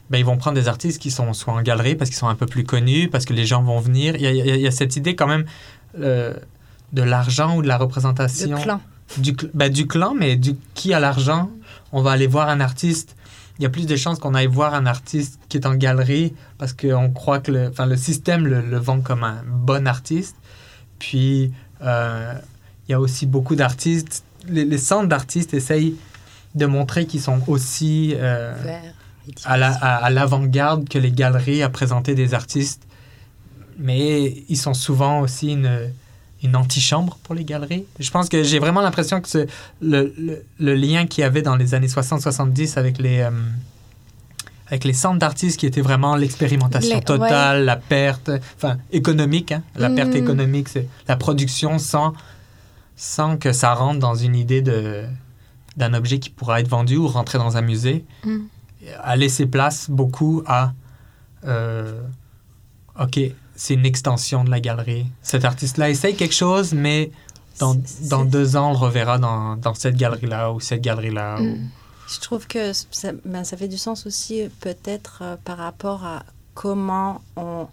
Ben, ils vont prendre des artistes qui sont soit en galerie parce qu'ils sont un peu plus connus, parce que les gens vont venir. Il y a, il y cette idée quand même de l'argent ou de la représentation Le clan. du, ben, du clan, mais du qui a l'argent, on va aller voir un artiste. Il y a plus de chances qu'on aille voir un artiste qui est en galerie parce qu'on croit que le, enfin, le système le, le vend comme un bon artiste. Puis, euh, il y a aussi beaucoup d'artistes. Les, les centres d'artistes essayent de montrer qu'ils sont aussi euh, à la- l'avant-garde que les galeries à présenter des artistes. Mais ils sont souvent aussi une, une antichambre pour les galeries. Je pense que j'ai vraiment l'impression que ce- le, le- le lien qu'il y avait dans les années 60-70 avec les, euh, avec les centres d'artistes qui étaient vraiment l'expérimentation totale, la perte, enfin économique, hein. la perte Mhm. économique, c'est la production sans, sans que ça rentre dans une idée de d'un objet qui pourra être vendu ou rentrer dans un musée Mm. a laissé place beaucoup à euh, OK, c'est une extension de la galerie. Cet artiste-là essaye quelque chose, mais dans, dans deux ans, on le reverra dans, dans cette galerie-là ou cette galerie-là. ou- Mm. Je trouve que ça, ben, ça fait du sens aussi euh, peut-être euh, par rapport à comment on,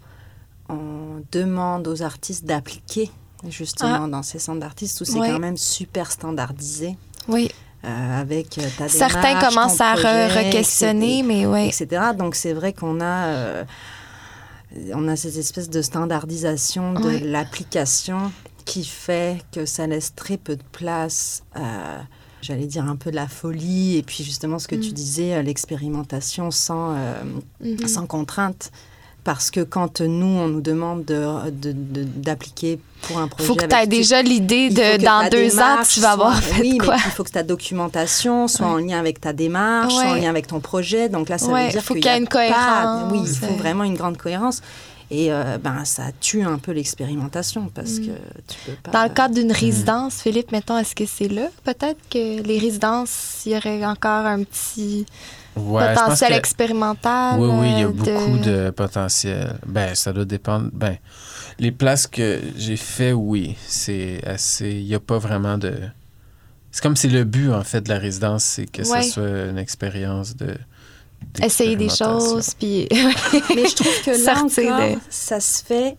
on demande aux artistes d'appliquer justement dans ces centres d'artistes où c'est Ouais. quand même super standardisé Oui. euh, avec euh, ta Certains démarche, commencent ton à re- re-questionner, mais oui. etc. Donc c'est vrai qu'on a, euh, on a cette espèce de standardisation de Ouais. l'application qui fait que ça laisse très peu de place, à, j'allais dire un peu de la folie, et puis justement ce que tu Mm. disais, l'expérimentation sans, euh, Mhm. sans contrainte. Parce que quand nous, on nous demande de- de- de- d'appliquer pour un projet... faut que tu aies déjà l'idée de dans deux ans, tu vas avoir soit- fait Oui, quoi. mais il faut que ta documentation soit Ouais. en lien avec ta démarche, soit en lien avec ton projet. Donc là, ça Ouais, veut dire faut qu'il qu'il y y ait a une pas- cohérence, Oui, il faut vraiment une grande cohérence. Et euh, ben, ça tue un peu l'expérimentation parce Mm. que tu peux pas... Dans le cadre d'une résidence, Philippe, mettons, est-ce que c'est là? Peut-être que les résidences, il y aurait encore un petit Ouais, potentiel que- expérimental. Oui, oui, il y a euh, beaucoup de potentiel. Ben, ça doit dépendre. Ben, les places que j'ai fait, oui, c'est assez. Il n'y a pas vraiment de. C'est comme c'est le but, en fait, de la résidence, c'est que Ouais. ce soit une expérience de. Essayer des choses, puis... (laughs) Mais je trouve que là encore, de- ça se fait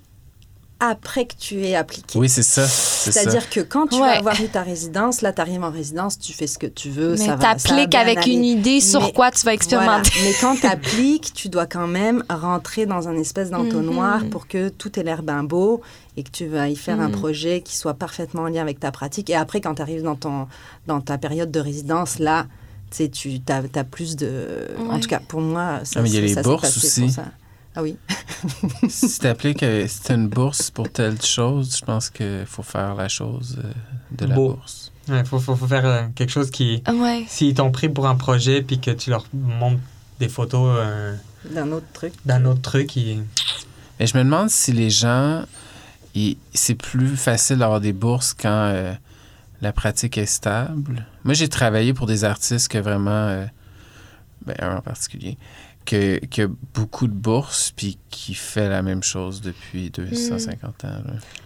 après que tu aies appliqué. Oui, c'est ça. c'est ça. C'est-à-dire que quand tu Ouais. vas avoir eu ta résidence, là, tu arrives en résidence, tu fais ce que tu veux. Mais ça va, t'appliques avec une idée sur quoi tu vas expérimenter. Voilà. Mais quand (laughs) tu appliques, tu dois quand même rentrer dans un espèce d'entonnoir Mhm. pour que tout ait l'air bien beau et que tu vas y faire un Mhm. projet qui soit parfaitement en lien avec ta pratique. Et après, quand tu arrives dans, ton, dans ta période de résidence, là, tu sais, tu as, plus de... En tout cas, pour moi, ça, Ah, mais il y a les bourses aussi. Ah oui. (laughs) si t'appliques, euh, si t'as une bourse pour telle chose, je pense qu'il faut faire la chose euh, de la Beau. bourse. Il faut, faut, faut faire euh, quelque chose qui... Ouais. S'ils t'ont pris pour un projet puis que tu leur montres des photos euh, D'un autre truc. d'un autre truc, ils- Mais je me demande si les gens, c'est plus facile d'avoir des bourses quand euh, la pratique est stable. Moi, j'ai travaillé pour des artistes que vraiment, euh, ben, un en particulier, que, que beaucoup de bourses, puis qui fait la même chose depuis 250 ans.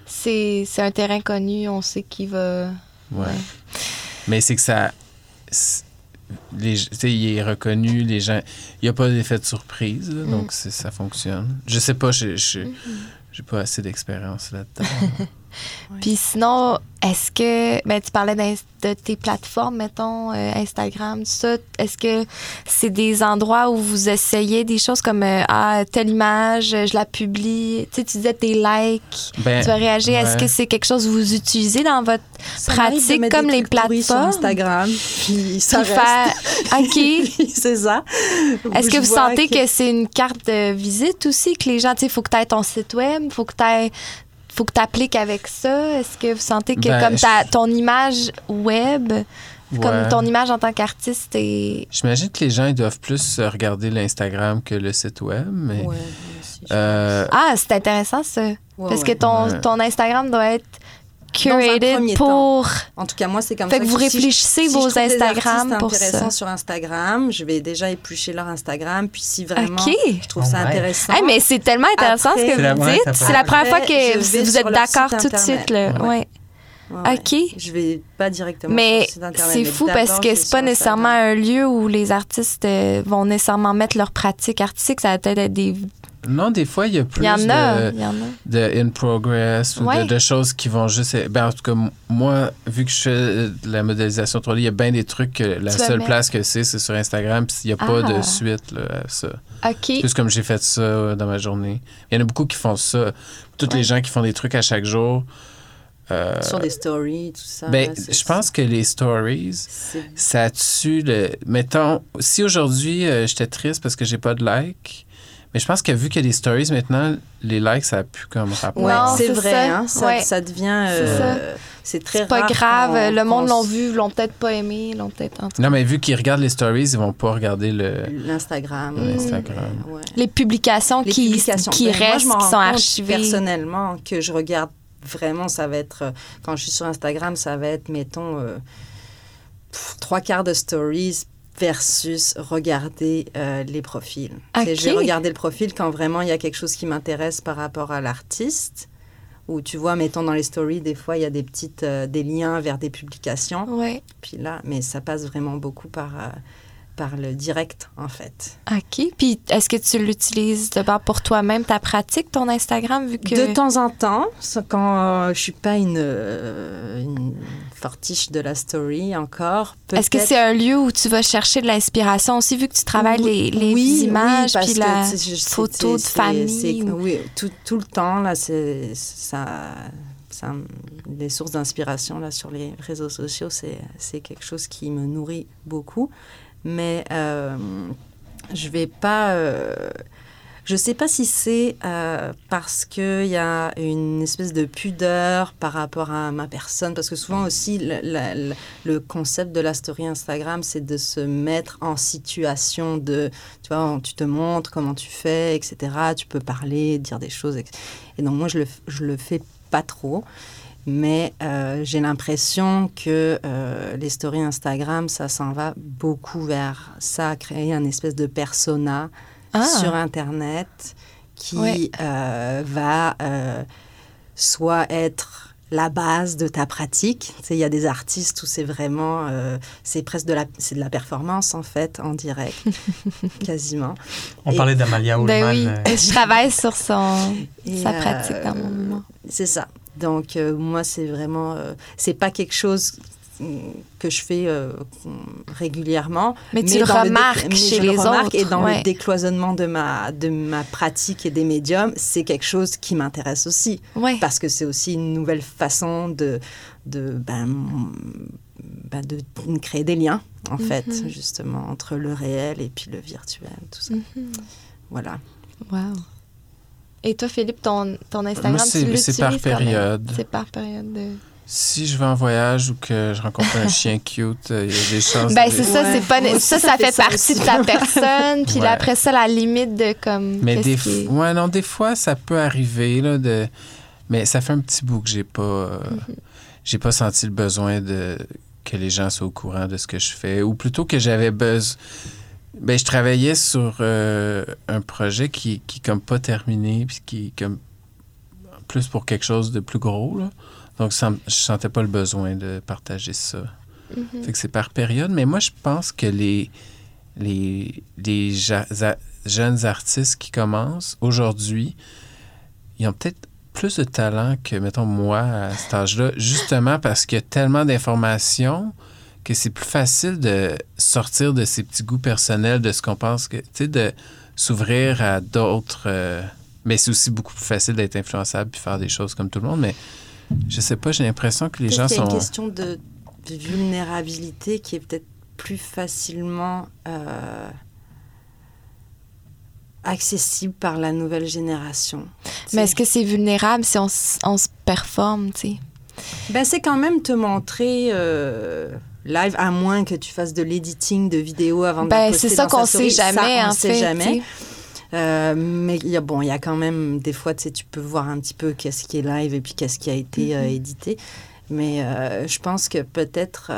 C'est un terrain connu, on sait qui va... Ouais. Ouais. Mais c'est que ça. Les, tu sais, il est reconnu, les gens. Il n'y a pas d'effet de surprise, là, Mm. donc c'est- ça fonctionne. Je sais pas, je Mm-hmm. je- j'ai pas assez d'expérience là-dedans. (laughs) Ouais. Puis sinon, est-ce que, ben, tu parlais de tes plateformes, mettons, euh, Instagram, tout ça. Est-ce que c'est des endroits où vous essayez des choses comme, euh, ah, telle image, je la publie. Tu sais, tu disais tes likes, Ben, tu vas réagir. Est-ce que c'est quelque chose que vous utilisez dans votre Ça m'arrive de pratique comme des les pourris sur plateformes? Instagram, puis ça Puis reste. faire- OK. (laughs) c'est ça. Est-ce que vous sentez que, c'est une carte de visite aussi, que les gens, tu sais, il faut que tu aies ton site web, faut que tu faut que tu appliques avec ça? Est-ce que vous sentez que Ben, comme ta, ton image web, comme ton image en tant qu'artiste est... J'imagine que les gens ils doivent plus regarder l'Instagram que le site web, mais Ouais, aussi, euh, Ah, c'est intéressant ça. Ouais, Parce ouais. que ton, Ouais. ton Instagram doit être curated premier pour... En tout cas, moi, c'est comme Fait ça. que vous si- réfléchissez si vos je trouve des Instagram pour ça. intéressants sur Instagram, je vais déjà éplucher leur Instagram. Puis si vraiment OK. je trouve Oh ça intéressant. Hey, mais c'est tellement intéressant Après- ce que vous dites. C'est la première fois que vous, êtes d'accord tout de suite. Là. Ouais. Ouais. Ouais, ouais. OK. Je vais pas directement Mais c'est fou parce que c'est pas nécessairement Instagram. un lieu où les artistes euh, vont nécessairement mettre leur pratique artistique. Ça va peut-être être des. Non, des fois, il y a plus Il y en a. de, Il y en a. de in progress ou Ouais. de, de choses qui vont juste. Ben, en tout cas, moi, vu que je fais de la modélisation 3D, il y a bien des trucs que la Tu seule mettre. place que c'est, c'est sur Instagram, puis il n'y a pas Ah. de suite là, à ça. OK. Plus comme j'ai fait ça euh, dans ma journée. Il y en a beaucoup qui font ça. Toutes les gens qui font des trucs à chaque jour. euh, Sur des stories, tout ça. ben, là, je pense que les stories, ça tue le. Mettons, si aujourd'hui euh, j'étais triste parce que j'ai pas de like, mais je pense que vu qu'il y a des stories maintenant, les likes, ça a plus comme rapport. Ouais, Non, c'est c'est vrai, ça. hein, ça, Ouais. ça devient. C'est euh, C'est très C'est pas rare grave. Le monde l'ont vu, l'ont peut-être pas aimé, l'ont peut-être. Non, mais vu qu'ils regardent les stories, ils vont pas regarder le. L'Instagram. L'Instagram. Ouais. Les publications Les qui, publications. qui Ben, moi, restent, je qui sont archivées. Personnellement, que je regarde vraiment, ça va être. euh, Quand je suis sur Instagram, ça va être, mettons, euh, pff, trois quarts de stories versus regarder euh, les profils. Ok. C'est- Je vais regarder le profil quand vraiment il y a quelque chose qui m'intéresse par rapport à l'artiste. Ou tu vois, mettons dans les stories, des fois, il y a des petites, euh, des liens vers des publications. Ouais. Puis là, mais ça passe vraiment beaucoup par, euh, par le direct, en fait. OK. Puis est-ce que tu l'utilises d'abord pour toi-même, ta pratique, ton Instagram, vu que. De temps en temps, quand euh, je suis pas une, euh, une fortiche de la story encore, Est-ce que c'est un lieu où tu vas chercher de l'inspiration aussi, vu que tu travailles les, les Oui, images, oui, parce puis la je- photo de famille? ou- Oui, tout, tout le temps, là, c'est ça, ça, les sources d'inspiration là sur les réseaux sociaux, c'est c'est quelque chose qui me nourrit beaucoup. Mais euh, je vais pas. euh, je sais pas si c'est euh, parce qu'il y a une espèce de pudeur par rapport à ma personne, parce que souvent aussi le, le- concept de la story Instagram, c'est de se mettre en situation de, tu vois, tu te montres comment tu fais, etc. Tu peux parler, dire des choses, et donc moi je le, je le fais pas trop. Mais euh, j'ai l'impression que euh, les stories Instagram, ça s'en va beaucoup vers ça, créer un espèce de persona Ah. sur Internet qui Ouais. euh, va euh, soit être la base de ta pratique. Il y a des artistes où c'est vraiment, euh, c'est presque de la, c'est de la performance en fait, en direct, (laughs) quasiment. On Et- parlait d'Amalia Ullman. Ben oui, euh, je travaille sur son, Et, sa euh, pratique dans mon moment. C'est ça. Donc euh, moi, c'est vraiment, euh, c'est pas quelque chose que je fais euh, régulièrement. Mais tu le remarques chez je les le remarque autres. Et dans ouais. le décloisonnement de ma, de ma pratique et des médiums, c'est quelque chose qui m'intéresse aussi. Ouais. Parce que c'est aussi une nouvelle façon de, de, ben, ben, de créer des liens, en fait, Mhm. justement, entre le réel et puis le virtuel, tout ça. Mhm. Voilà. Wow. Et toi, Philippe, ton, ton Instagram, c'est par quand même? période. C'est par période. de- Si je vais en voyage ou que je rencontre un chien cute, euh, il y a des (laughs) chances. Ben, de- c'est ça, Ouais. c'est pas. Moi Ça, ça ça fait fait ça partie aussi. de ta personne. Puis Ouais. après ça, la limite de comme. Mais des, est- ouais, non, des fois, ça peut arriver, là, de... Mais ça fait un petit bout que j'ai pas... euh, Mm-hmm. J'ai pas senti le besoin de... que les gens soient au courant de ce que je fais. Ou plutôt que j'avais besoin... Ben, je travaillais sur euh, un projet qui, qui comme pas terminé, puis qui comme plus pour quelque chose de plus gros, là. Donc, ça, je sentais pas le besoin de partager ça. Mhm. Fait que c'est par période, mais moi, je pense que les, les, les ja- jeunes artistes qui commencent aujourd'hui, ils ont peut-être plus de talent que, mettons, moi, à cet âge-là, justement parce qu'il y a tellement d'informations que c'est plus facile de sortir de ses petits goûts personnels, de ce qu'on pense que, tu sais, de s'ouvrir à d'autres. euh, mais c'est aussi beaucoup plus facile d'être influençable puis faire des choses comme tout le monde. Mais je sais pas, j'ai l'impression que les gens sont. une question de, de vulnérabilité qui est peut-être plus facilement euh, accessible par la nouvelle génération. Mais est-ce que c'est vulnérable si on se performe, tu sais? Ben, c'est quand même te montrer euh, live, à moins que tu fasses de l'editing de vidéos avant de Ben, poster c'est ça qu'on sait jamais, ça, on en sait fait. jamais. Euh, mais il y a bon, il y a quand même des fois, tu peux voir un petit peu qu'est-ce qui est live et puis qu'est-ce qui a été euh, Mhm. édité. Mais euh, je pense que peut-être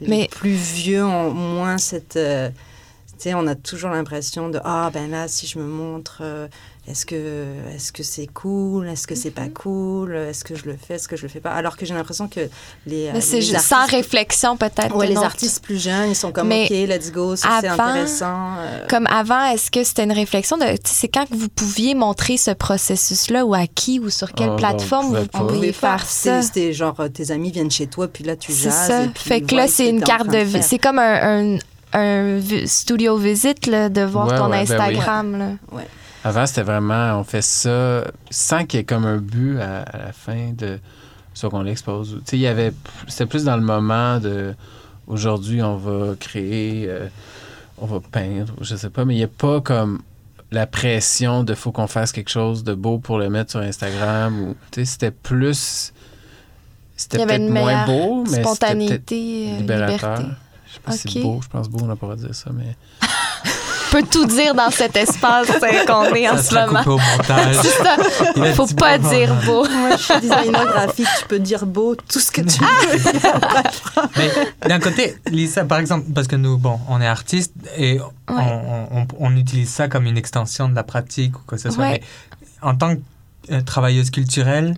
les Mais- plus vieux ont moins cette. tu sais, on a toujours l'impression de ah ben là, si je me montre, est-ce que est-ce que c'est cool, est-ce que c'est Mhm. pas cool, est-ce que je le fais, est-ce que je le fais pas? Alors que j'ai l'impression que les, euh, Mais c'est juste sans réflexion, peut-être. Ouais, les artistes plus jeunes, ils sont comme Mais OK, let's go, ça c'est intéressant. euh, Comme avant, est-ce que c'était une réflexion de. C'est quand que vous pouviez montrer ce processus-là ou à qui ou sur quelle Oh, on plateforme vous pouviez faire ça? C'était- genre euh, tes amis viennent chez toi, puis là tu C'est jases. ça. et puis Fait que là, ce c'est une carte de. C'est comme un, un, studio visite là, de voir Ouais, ton ouais, ben oui. Instagram. là. Avant, c'était vraiment, on fait ça sans qu'il y ait comme un but à, à la fin de ce qu'on l'expose. Tu sais, il y avait, c'était plus dans le moment de, aujourd'hui, on va créer, euh, on va peindre, je sais pas, mais il n'y a pas comme la pression de faut qu'on fasse quelque chose de beau pour le mettre sur Instagram. Ou, tu sais, c'était plus, c'était peut-être moins beau, mais Spontanéité, euh, libérateur. liberté. Je sais pas si Ok. c'est beau, je pense beau, on n'a pas le droit de dire ça, mais... (laughs) On peut tout dire dans cet espace qu'on est en Ça ce moment. au montage. Ça. Il Faut pas bon, dire beau. Moi, je suis designer graphique, tu peux dire beau, tout ce que tu veux. Mais d'un côté, Lisa, par exemple, parce que nous, bon, on est artistes et on, on- on utilise ça comme une extension de la pratique ou quoi que ce soit. Ouais. Mais en tant que euh, travailleuse culturelle,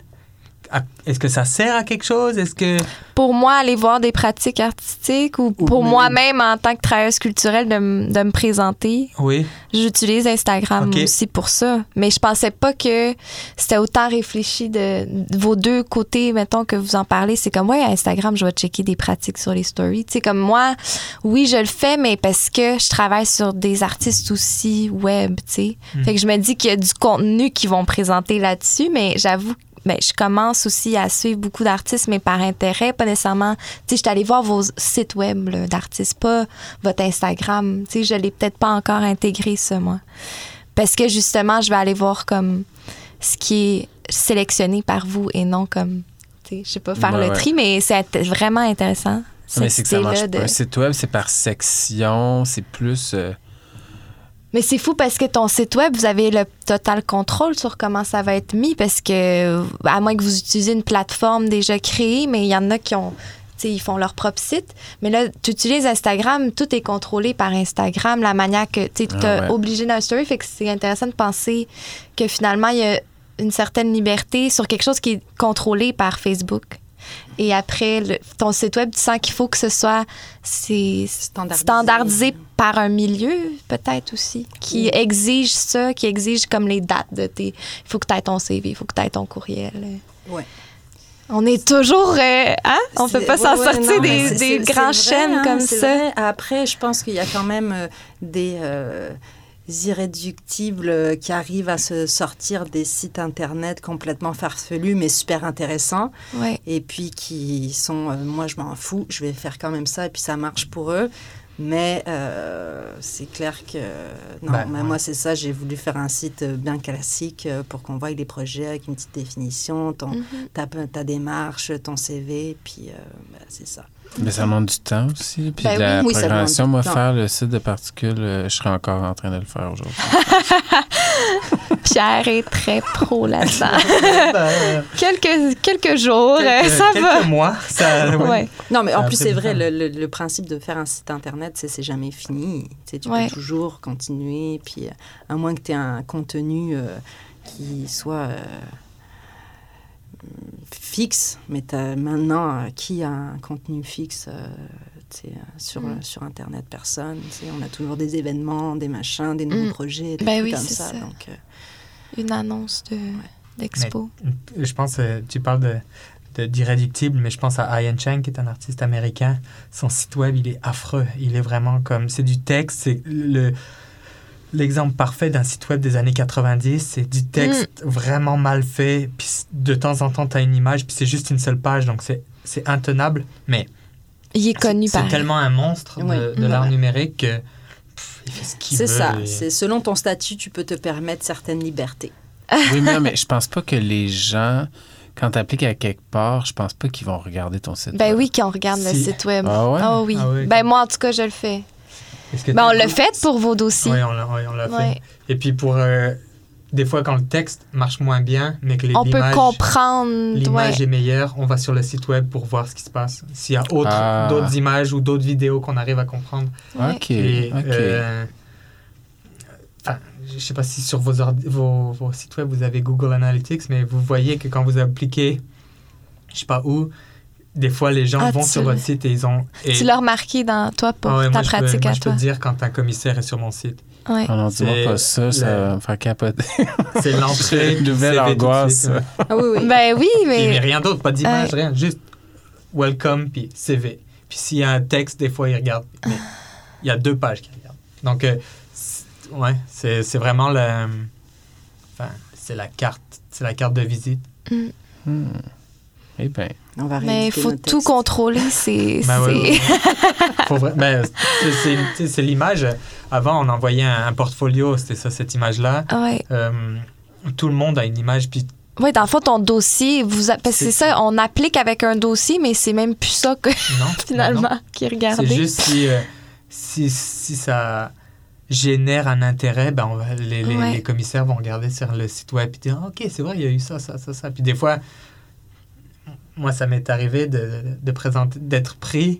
est-ce que ça sert à quelque chose? Est-ce que Pour moi, aller voir des pratiques artistiques ou pour moi-même en tant que travailleuse culturelle de, de me présenter, oui j'utilise Instagram aussi pour ça. Mais je pensais pas que c'était autant réfléchi de, de vos deux côtés, mettons que vous en parlez. C'est comme, ouais, Instagram, je vais checker des pratiques sur les stories. Tu sais, comme moi, oui, je le fais, mais parce que je travaille sur des artistes aussi web, tu sais. Mm. Fait que je me dis qu'il y a du contenu qu'ils vont présenter là-dessus, mais j'avoue ben, je commence aussi à suivre beaucoup d'artistes, mais par intérêt, pas nécessairement. Tu sais, je suis allée voir vos sites web d'artistes, pas votre Instagram. Tu sais, je l'ai peut-être pas encore intégré, ça, moi. Parce que justement, je vais aller voir comme ce qui est sélectionné par vous et non comme. Tu sais, je sais pas faire Ouais, le ouais. tri, mais c'est vraiment intéressant. mais c'est que ça marche pas. Un site web, c'est par section, c'est plus... euh, Mais c'est fou parce que ton site web, vous avez le total contrôle sur comment ça va être mis parce que, à moins que vous utilisez une plateforme déjà créée, mais il y en a qui ont. tu sais, ils font leur propre site. Mais là, tu utilises Instagram, tout est contrôlé par Instagram, la manière que tu es Ah ouais. obligé d'un story. Fait que c'est intéressant de penser que finalement, il y a une certaine liberté sur quelque chose qui est contrôlé par Facebook. Et après, le- ton site web, tu sens qu'il faut que ce soit Standardisé. standardisé par un milieu, peut-être aussi, qui Oui. exige ça, qui exige comme les dates de tes. Il faut que tu aies ton CV, il faut que tu aies ton courriel. Ouais. On est toujours. euh, hein? On peut pas s'en ouais, ouais, sortir non, des, grands vrai, chaînes hein, comme ça. vrai. Après, je pense qu'il y a quand même euh, des euh, irréductibles euh, qui arrivent à se sortir des sites internet complètement farfelus mais super intéressants Ouais. et puis qui sont, euh, moi je m'en fous, je vais faire quand même ça et puis ça marche pour eux. Mais euh, c'est clair que non, Bah, mais ouais. moi c'est ça, j'ai voulu faire un site bien classique pour qu'on voie les projets avec une petite définition, ton, Mhm. ta, ta démarche, ton CV, puis euh, ben, c'est ça. Mais ça demande du temps aussi. Puis Ben de la oui, programmation, moi, temps. faire le site de particules, euh, je serais encore en train de le faire aujourd'hui. (laughs) Pierre est très pro là-dedans. (laughs) Quelques, quelques jours, euh, quelques, ça quelques va. mois, ça, (laughs) ouais. Ouais. Non, mais en plus, a c'est vrai, le, le- le principe de faire un site internet, c'est c'est jamais fini. Tu, Ouais. peux toujours continuer, puis euh, à moins que tu aies un contenu euh, qui soit euh, fixe, mais t'as maintenant, euh, qui a un contenu fixe euh, euh, sur, Mm. sur Internet Personne. On a toujours des événements, des machins, des nouveaux Mm. projets, des Ben trucs oui, comme c'est ça. ça. Donc, euh, Une annonce de, d'expo. Je pense, euh, tu parles de de- d'irréductible, mais je pense à Ian Chang, qui est un artiste américain. Son site web, il est affreux. Il est vraiment comme... C'est du texte, c'est le... L'exemple parfait d'un site web des années 90, c'est du texte vraiment mal fait, puis de temps en temps, tu as une image, puis c'est juste une seule page, donc c'est c'est intenable, mais Il est connu c'est par. tellement un monstre de, Oui. de l'art numérique que fait ce qu'il veut. C'est ça. et- C'est selon ton statut, tu peux te permettre certaines libertés. (laughs) Oui, mais, non, mais je pense pas que les gens, quand tu appliques à quelque part, je pense pas qu'ils vont regarder ton site. Ben web. oui, quand on regarde le Si. site web. Ah ouais? Ah oui. Ah ouais, ben moi, en tout cas, je le fais. Ben on l'a fait pour vos dossiers. Oui, on l'a ouais, fait. Et puis pour euh, des fois quand le texte marche moins bien, mais que les On peut l'image- comprendre. Ouais. l'image est meilleure, on va sur le site web pour voir ce qui se passe. S'il y a autre- Ah. d'autres images ou d'autres vidéos qu'on arrive à comprendre. OK, Et, euh, enfin, je sais pas si sur vos, ordi- vos, vos sites web vous avez Google Analytics, mais vous voyez que quand vous appliquez, je sais pas où, des fois les gens Ah, vont tu sur votre site et ils ont. et- Tu l'as remarqué dans toi pour Ah ouais, ta moi, je peux- pratique moi, à je peux toi. te dire quand un commissaire est sur mon site. Ouais. Ah non, dis-moi c'est pas ça, ça va me faire capoter. (laughs) C'est l'entrée. Une (laughs) nouvelle angoisse. Ah oui, oui. (laughs) Ben oui, Puis, mais mais. rien d'autre, pas d'image, Ouais. rien. Juste welcome, puis CV. Puis s'il y a un texte, des fois, il regarde. Mais il y a deux pages qu'il regarde. Donc, euh, c'est- ouais, c'est c'est vraiment le. Enfin, c'est la carte. C'est la carte de visite. Hmm. Eh bien, On va Mais il faut tout contrôler. C'est. (laughs) Ben c'est- ben, c'est- c'est c'est l'image. Avant, on envoyait un, un portfolio, c'était ça, cette image-là. ouais. Euh, tout le monde a une image, puis Oui, dans le fond, ton dossier, vous parce que c'est C'est- ça, on applique avec un dossier, mais c'est même plus ça que non. (laughs) finalement non, non. qui est C'est regardé. juste si, euh, si, si ça génère un intérêt, ben on va- les, les- Ouais. les commissaires vont regarder sur le site web et dire Ah, Ok, c'est vrai, il y a eu ça, ça, ça, ça. Puis des fois, moi, ça m'est arrivé de, de présenter, d'être pris,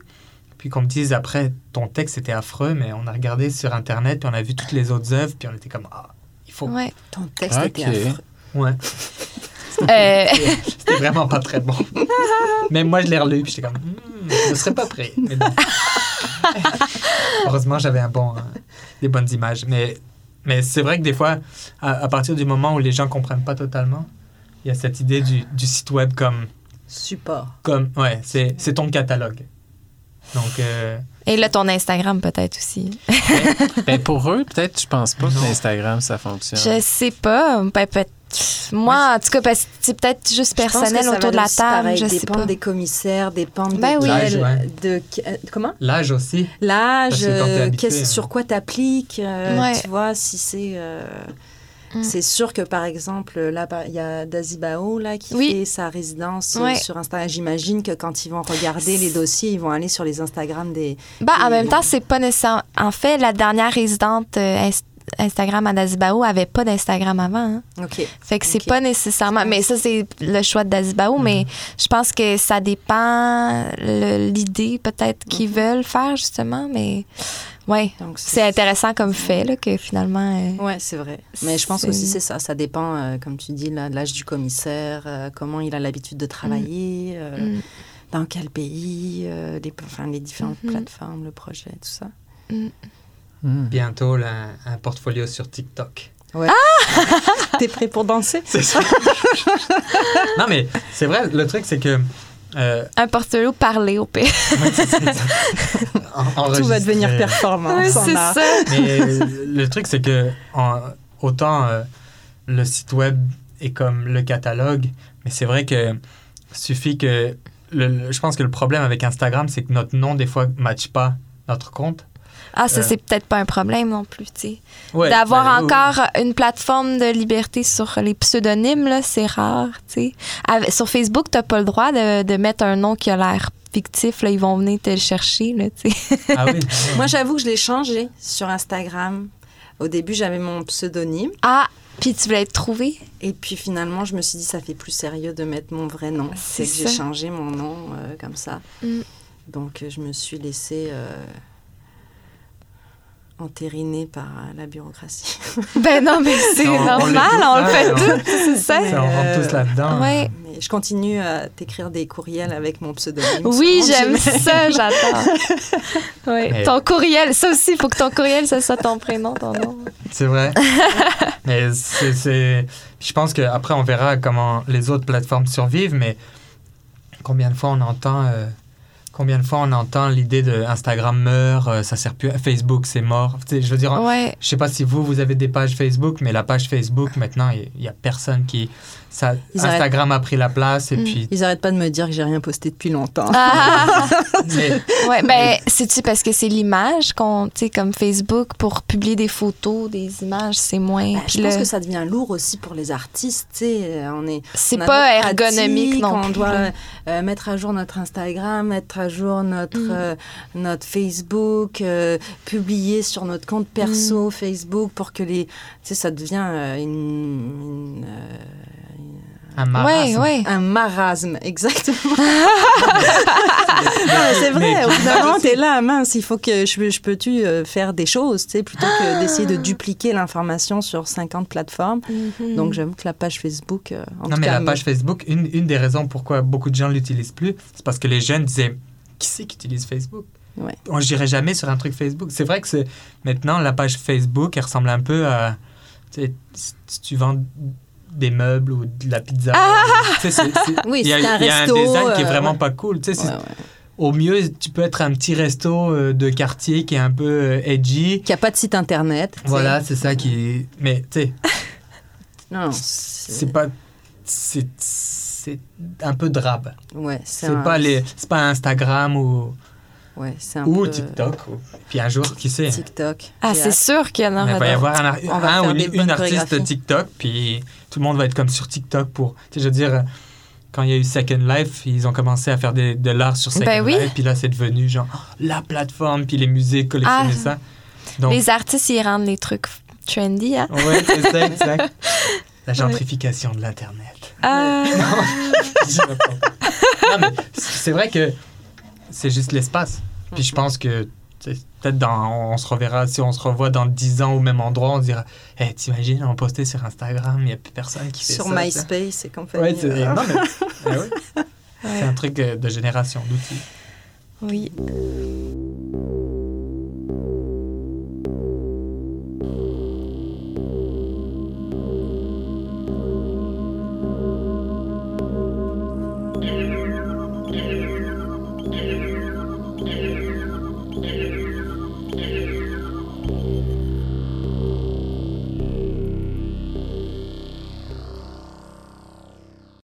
puis qu'on me dise après, ton texte était affreux, mais on a regardé sur Internet, puis on a vu toutes les autres œuvres, puis on était comme Ah, il faut. Ouais. Ton texte Ok. était affreux. Ouais. Euh, C'était vraiment pas très bon. Même moi, je l'ai relu, puis j'étais comme Hmm, Je ne serais pas prêt. Mais bon. Heureusement, j'avais un bon, euh, des bonnes images. Mais, mais c'est vrai que des fois, à, à partir du moment où les gens comprennent pas totalement, il y a cette idée du, du site web comme. Support. comme ouais, c'est c'est ton catalogue. Donc, euh, Et là, ton Instagram peut-être aussi. ben pour eux, peut-être, je pense pas Non. que l'Instagram, ça fonctionne. Je sais pas. Ben, peut moi, en tout cas, parce que c'est peut-être juste personnel autour de la table. Je sais pas. des commissaires, dépendre Ben de, oui. L'âge, ouais. de- euh, comment? L'âge aussi. L'âge, euh, hein. sur quoi t'appliques, euh, Ouais. tu vois, si c'est... Mm. C'est sûr que, par exemple, là, il y a Dazibao là, qui Oui. fait sa résidence euh, Ouais. sur Instagram. J'imagine que quand ils vont regarder les dossiers, ils vont aller sur les Instagram des... Ben, en même temps, c'est pas nécessaire. En fait, la dernière résidente euh, Inst- Instagram à Dazibao avait pas d'Instagram avant. hein. OK. Fait que c'est pas nécessairement. Mais ça, c'est le choix de Dazibao. Mais je pense que ça dépend l'idée peut-être qu'ils Mhm. veulent faire, justement. Mais ouais, Donc, c'est intéressant comme fait, là, que finalement. euh, Ouais, c'est vrai. Mais je pense aussi c'est ça. Ça dépend, euh, comme tu dis, là, de l'âge du commissaire, euh, comment il a l'habitude de travailler, euh, mm, dans quel pays, euh, les, enfin, les différentes Mhm. plateformes, le projet, tout ça. mm. Bientôt, là, un portfolio sur TikTok. (laughs) T'es prêt pour danser? C'est ça. (laughs) non, mais c'est vrai, le truc, c'est que. Euh, Un portfolio parlé au pire. Tout va devenir performance Ouais, en c'est ça. Mais le truc, c'est que en- autant euh, le site web est comme le catalogue, mais c'est vrai que suffit que. le- le- je pense que le problème avec Instagram, c'est que notre nom, des fois, ne matche pas notre compte. Ah, ça, Euh. c'est peut-être pas un problème non plus, tu sais. Ouais, D'avoir ben, oui, encore une plateforme de liberté sur les pseudonymes, là, c'est rare, tu sais. Sur Facebook, t'as pas le droit de, de mettre un nom qui a l'air fictif, là, ils vont venir te le chercher, là, tu sais. Ah oui. Moi, j'avoue que je l'ai changé sur Instagram. Au début, j'avais mon pseudonyme. Ah, puis tu voulais être trouvé? Et puis finalement, je me suis dit, ça fait plus sérieux de mettre mon vrai nom. C'est que j'ai changé mon nom euh, comme ça. Mm. Donc, je me suis laissée euh, entériner par euh, la bureaucratie. (laughs) Ben non, mais c'est On- on l'est normal, tous, on le hein, fait on- tout, c'est ça. On rentre tous là-dedans. Ouais. Mais je continue à t'écrire des courriels avec mon pseudonyme. Oui, j'aime ça, j'adore. (laughs) Oui. Mais- Ton courriel, ça aussi, il faut que ton courriel, ça soit ton prénom, ton nom. C'est vrai. (laughs) mais c'est, c'est- Je pense qu'après, on verra comment les autres plateformes survivent, mais combien de fois on entend. euh, Combien de fois on entend l'idée de Instagram meurt, euh, ça sert plus, Facebook c'est mort. Je veux dire, Ouais. je sais pas si vous, vous avez des pages Facebook, mais la page Facebook, maintenant, il y, a personne qui... Ça, Ils Instagram a pris la place, et Mm. puis... Ils arrêtent pas de me dire que j'ai rien posté depuis longtemps. Ah, (laughs) mais- ouais, ben, c'est-tu parce que c'est l'image qu'on, tu sais, comme Facebook, pour publier des photos, des images, c'est moins. Ben, Puis je pense que ça devient lourd aussi pour les artistes. tu sais, euh, On est, c'est pas ergonomique pratique, non On plus. doit là. euh, mettre à jour notre Instagram, mettre à jour notre, Mm. euh, notre Facebook, euh, publier sur notre compte perso Mm. Facebook pour que les. Tu sais, ça devient euh, une- une, euh, un marasme. ouais. un marasme, exactement. (laughs) C'est vrai, au puis- bout d'un (laughs) moment, t'es là, mince, il faut que je, je peux-tu euh, faire des choses, tu sais, plutôt que d'essayer de dupliquer l'information sur 50 plateformes. Mhm. Donc j'avoue que la page Facebook, euh, en Non, tout mais cas, la page Facebook, une, une des raisons pourquoi beaucoup de gens l'utilisent plus, c'est parce que les jeunes disaient Qui c'est qui utilise Facebook? Ouais. On n'irait jamais sur un truc Facebook. C'est vrai que c'est maintenant, la page Facebook, elle ressemble un peu à. Tu sais, si- si tu vends des meubles ou de la pizza. Ah! Oui, il y a, c'est un il y a resto, un design qui est euh, vraiment ouais. pas cool. Tu sais, c'est- Ouais, ouais. Au mieux, tu peux être un petit resto euh, de quartier qui est un peu euh, edgy. Qui a pas de site internet. Voilà, c'est ça qui. Mais tu sais, (laughs) Non, c'est pas. C'est un peu drabe. Ouais, c'est C'est un- pas les, c'est pas Instagram ou, Ouais, c'est un ou peu- TikTok. ou- Puis un jour, qui sait? TikTok. Ah, c'est hâte. sûr qu'il y en mais il aura va y avoir un, ar- On va un ou une artiste. TikTok, puis tout le monde va être comme sur TikTok pour. Tu sais, je veux dire, quand il y a eu Second Life, ils ont commencé à faire des, de l'art sur Second Ben oui. Life, puis là, c'est devenu genre oh, la plateforme, puis les musées collectionnaient Ah. ça. Donc, Les artistes, ils rendent les trucs trendy, hein? ouais, c'est ça, (laughs) exact. La gentrification de l'Internet. Ah. (laughs) Quoi. non, mais c'est vrai que c'est juste l'espace. Puis je pense que peut-être dans on se reverra si on se revoit dans 10 ans au même endroit, on se dira "Eh, t'imagines, on postait sur Instagram, il n'y a plus personne qui fait Sur ça." ça. MySpace et compagnie. Ouais, c'est non, mais- (laughs) Ah ouais. C'est un truc euh, de génération d'outils. Oui.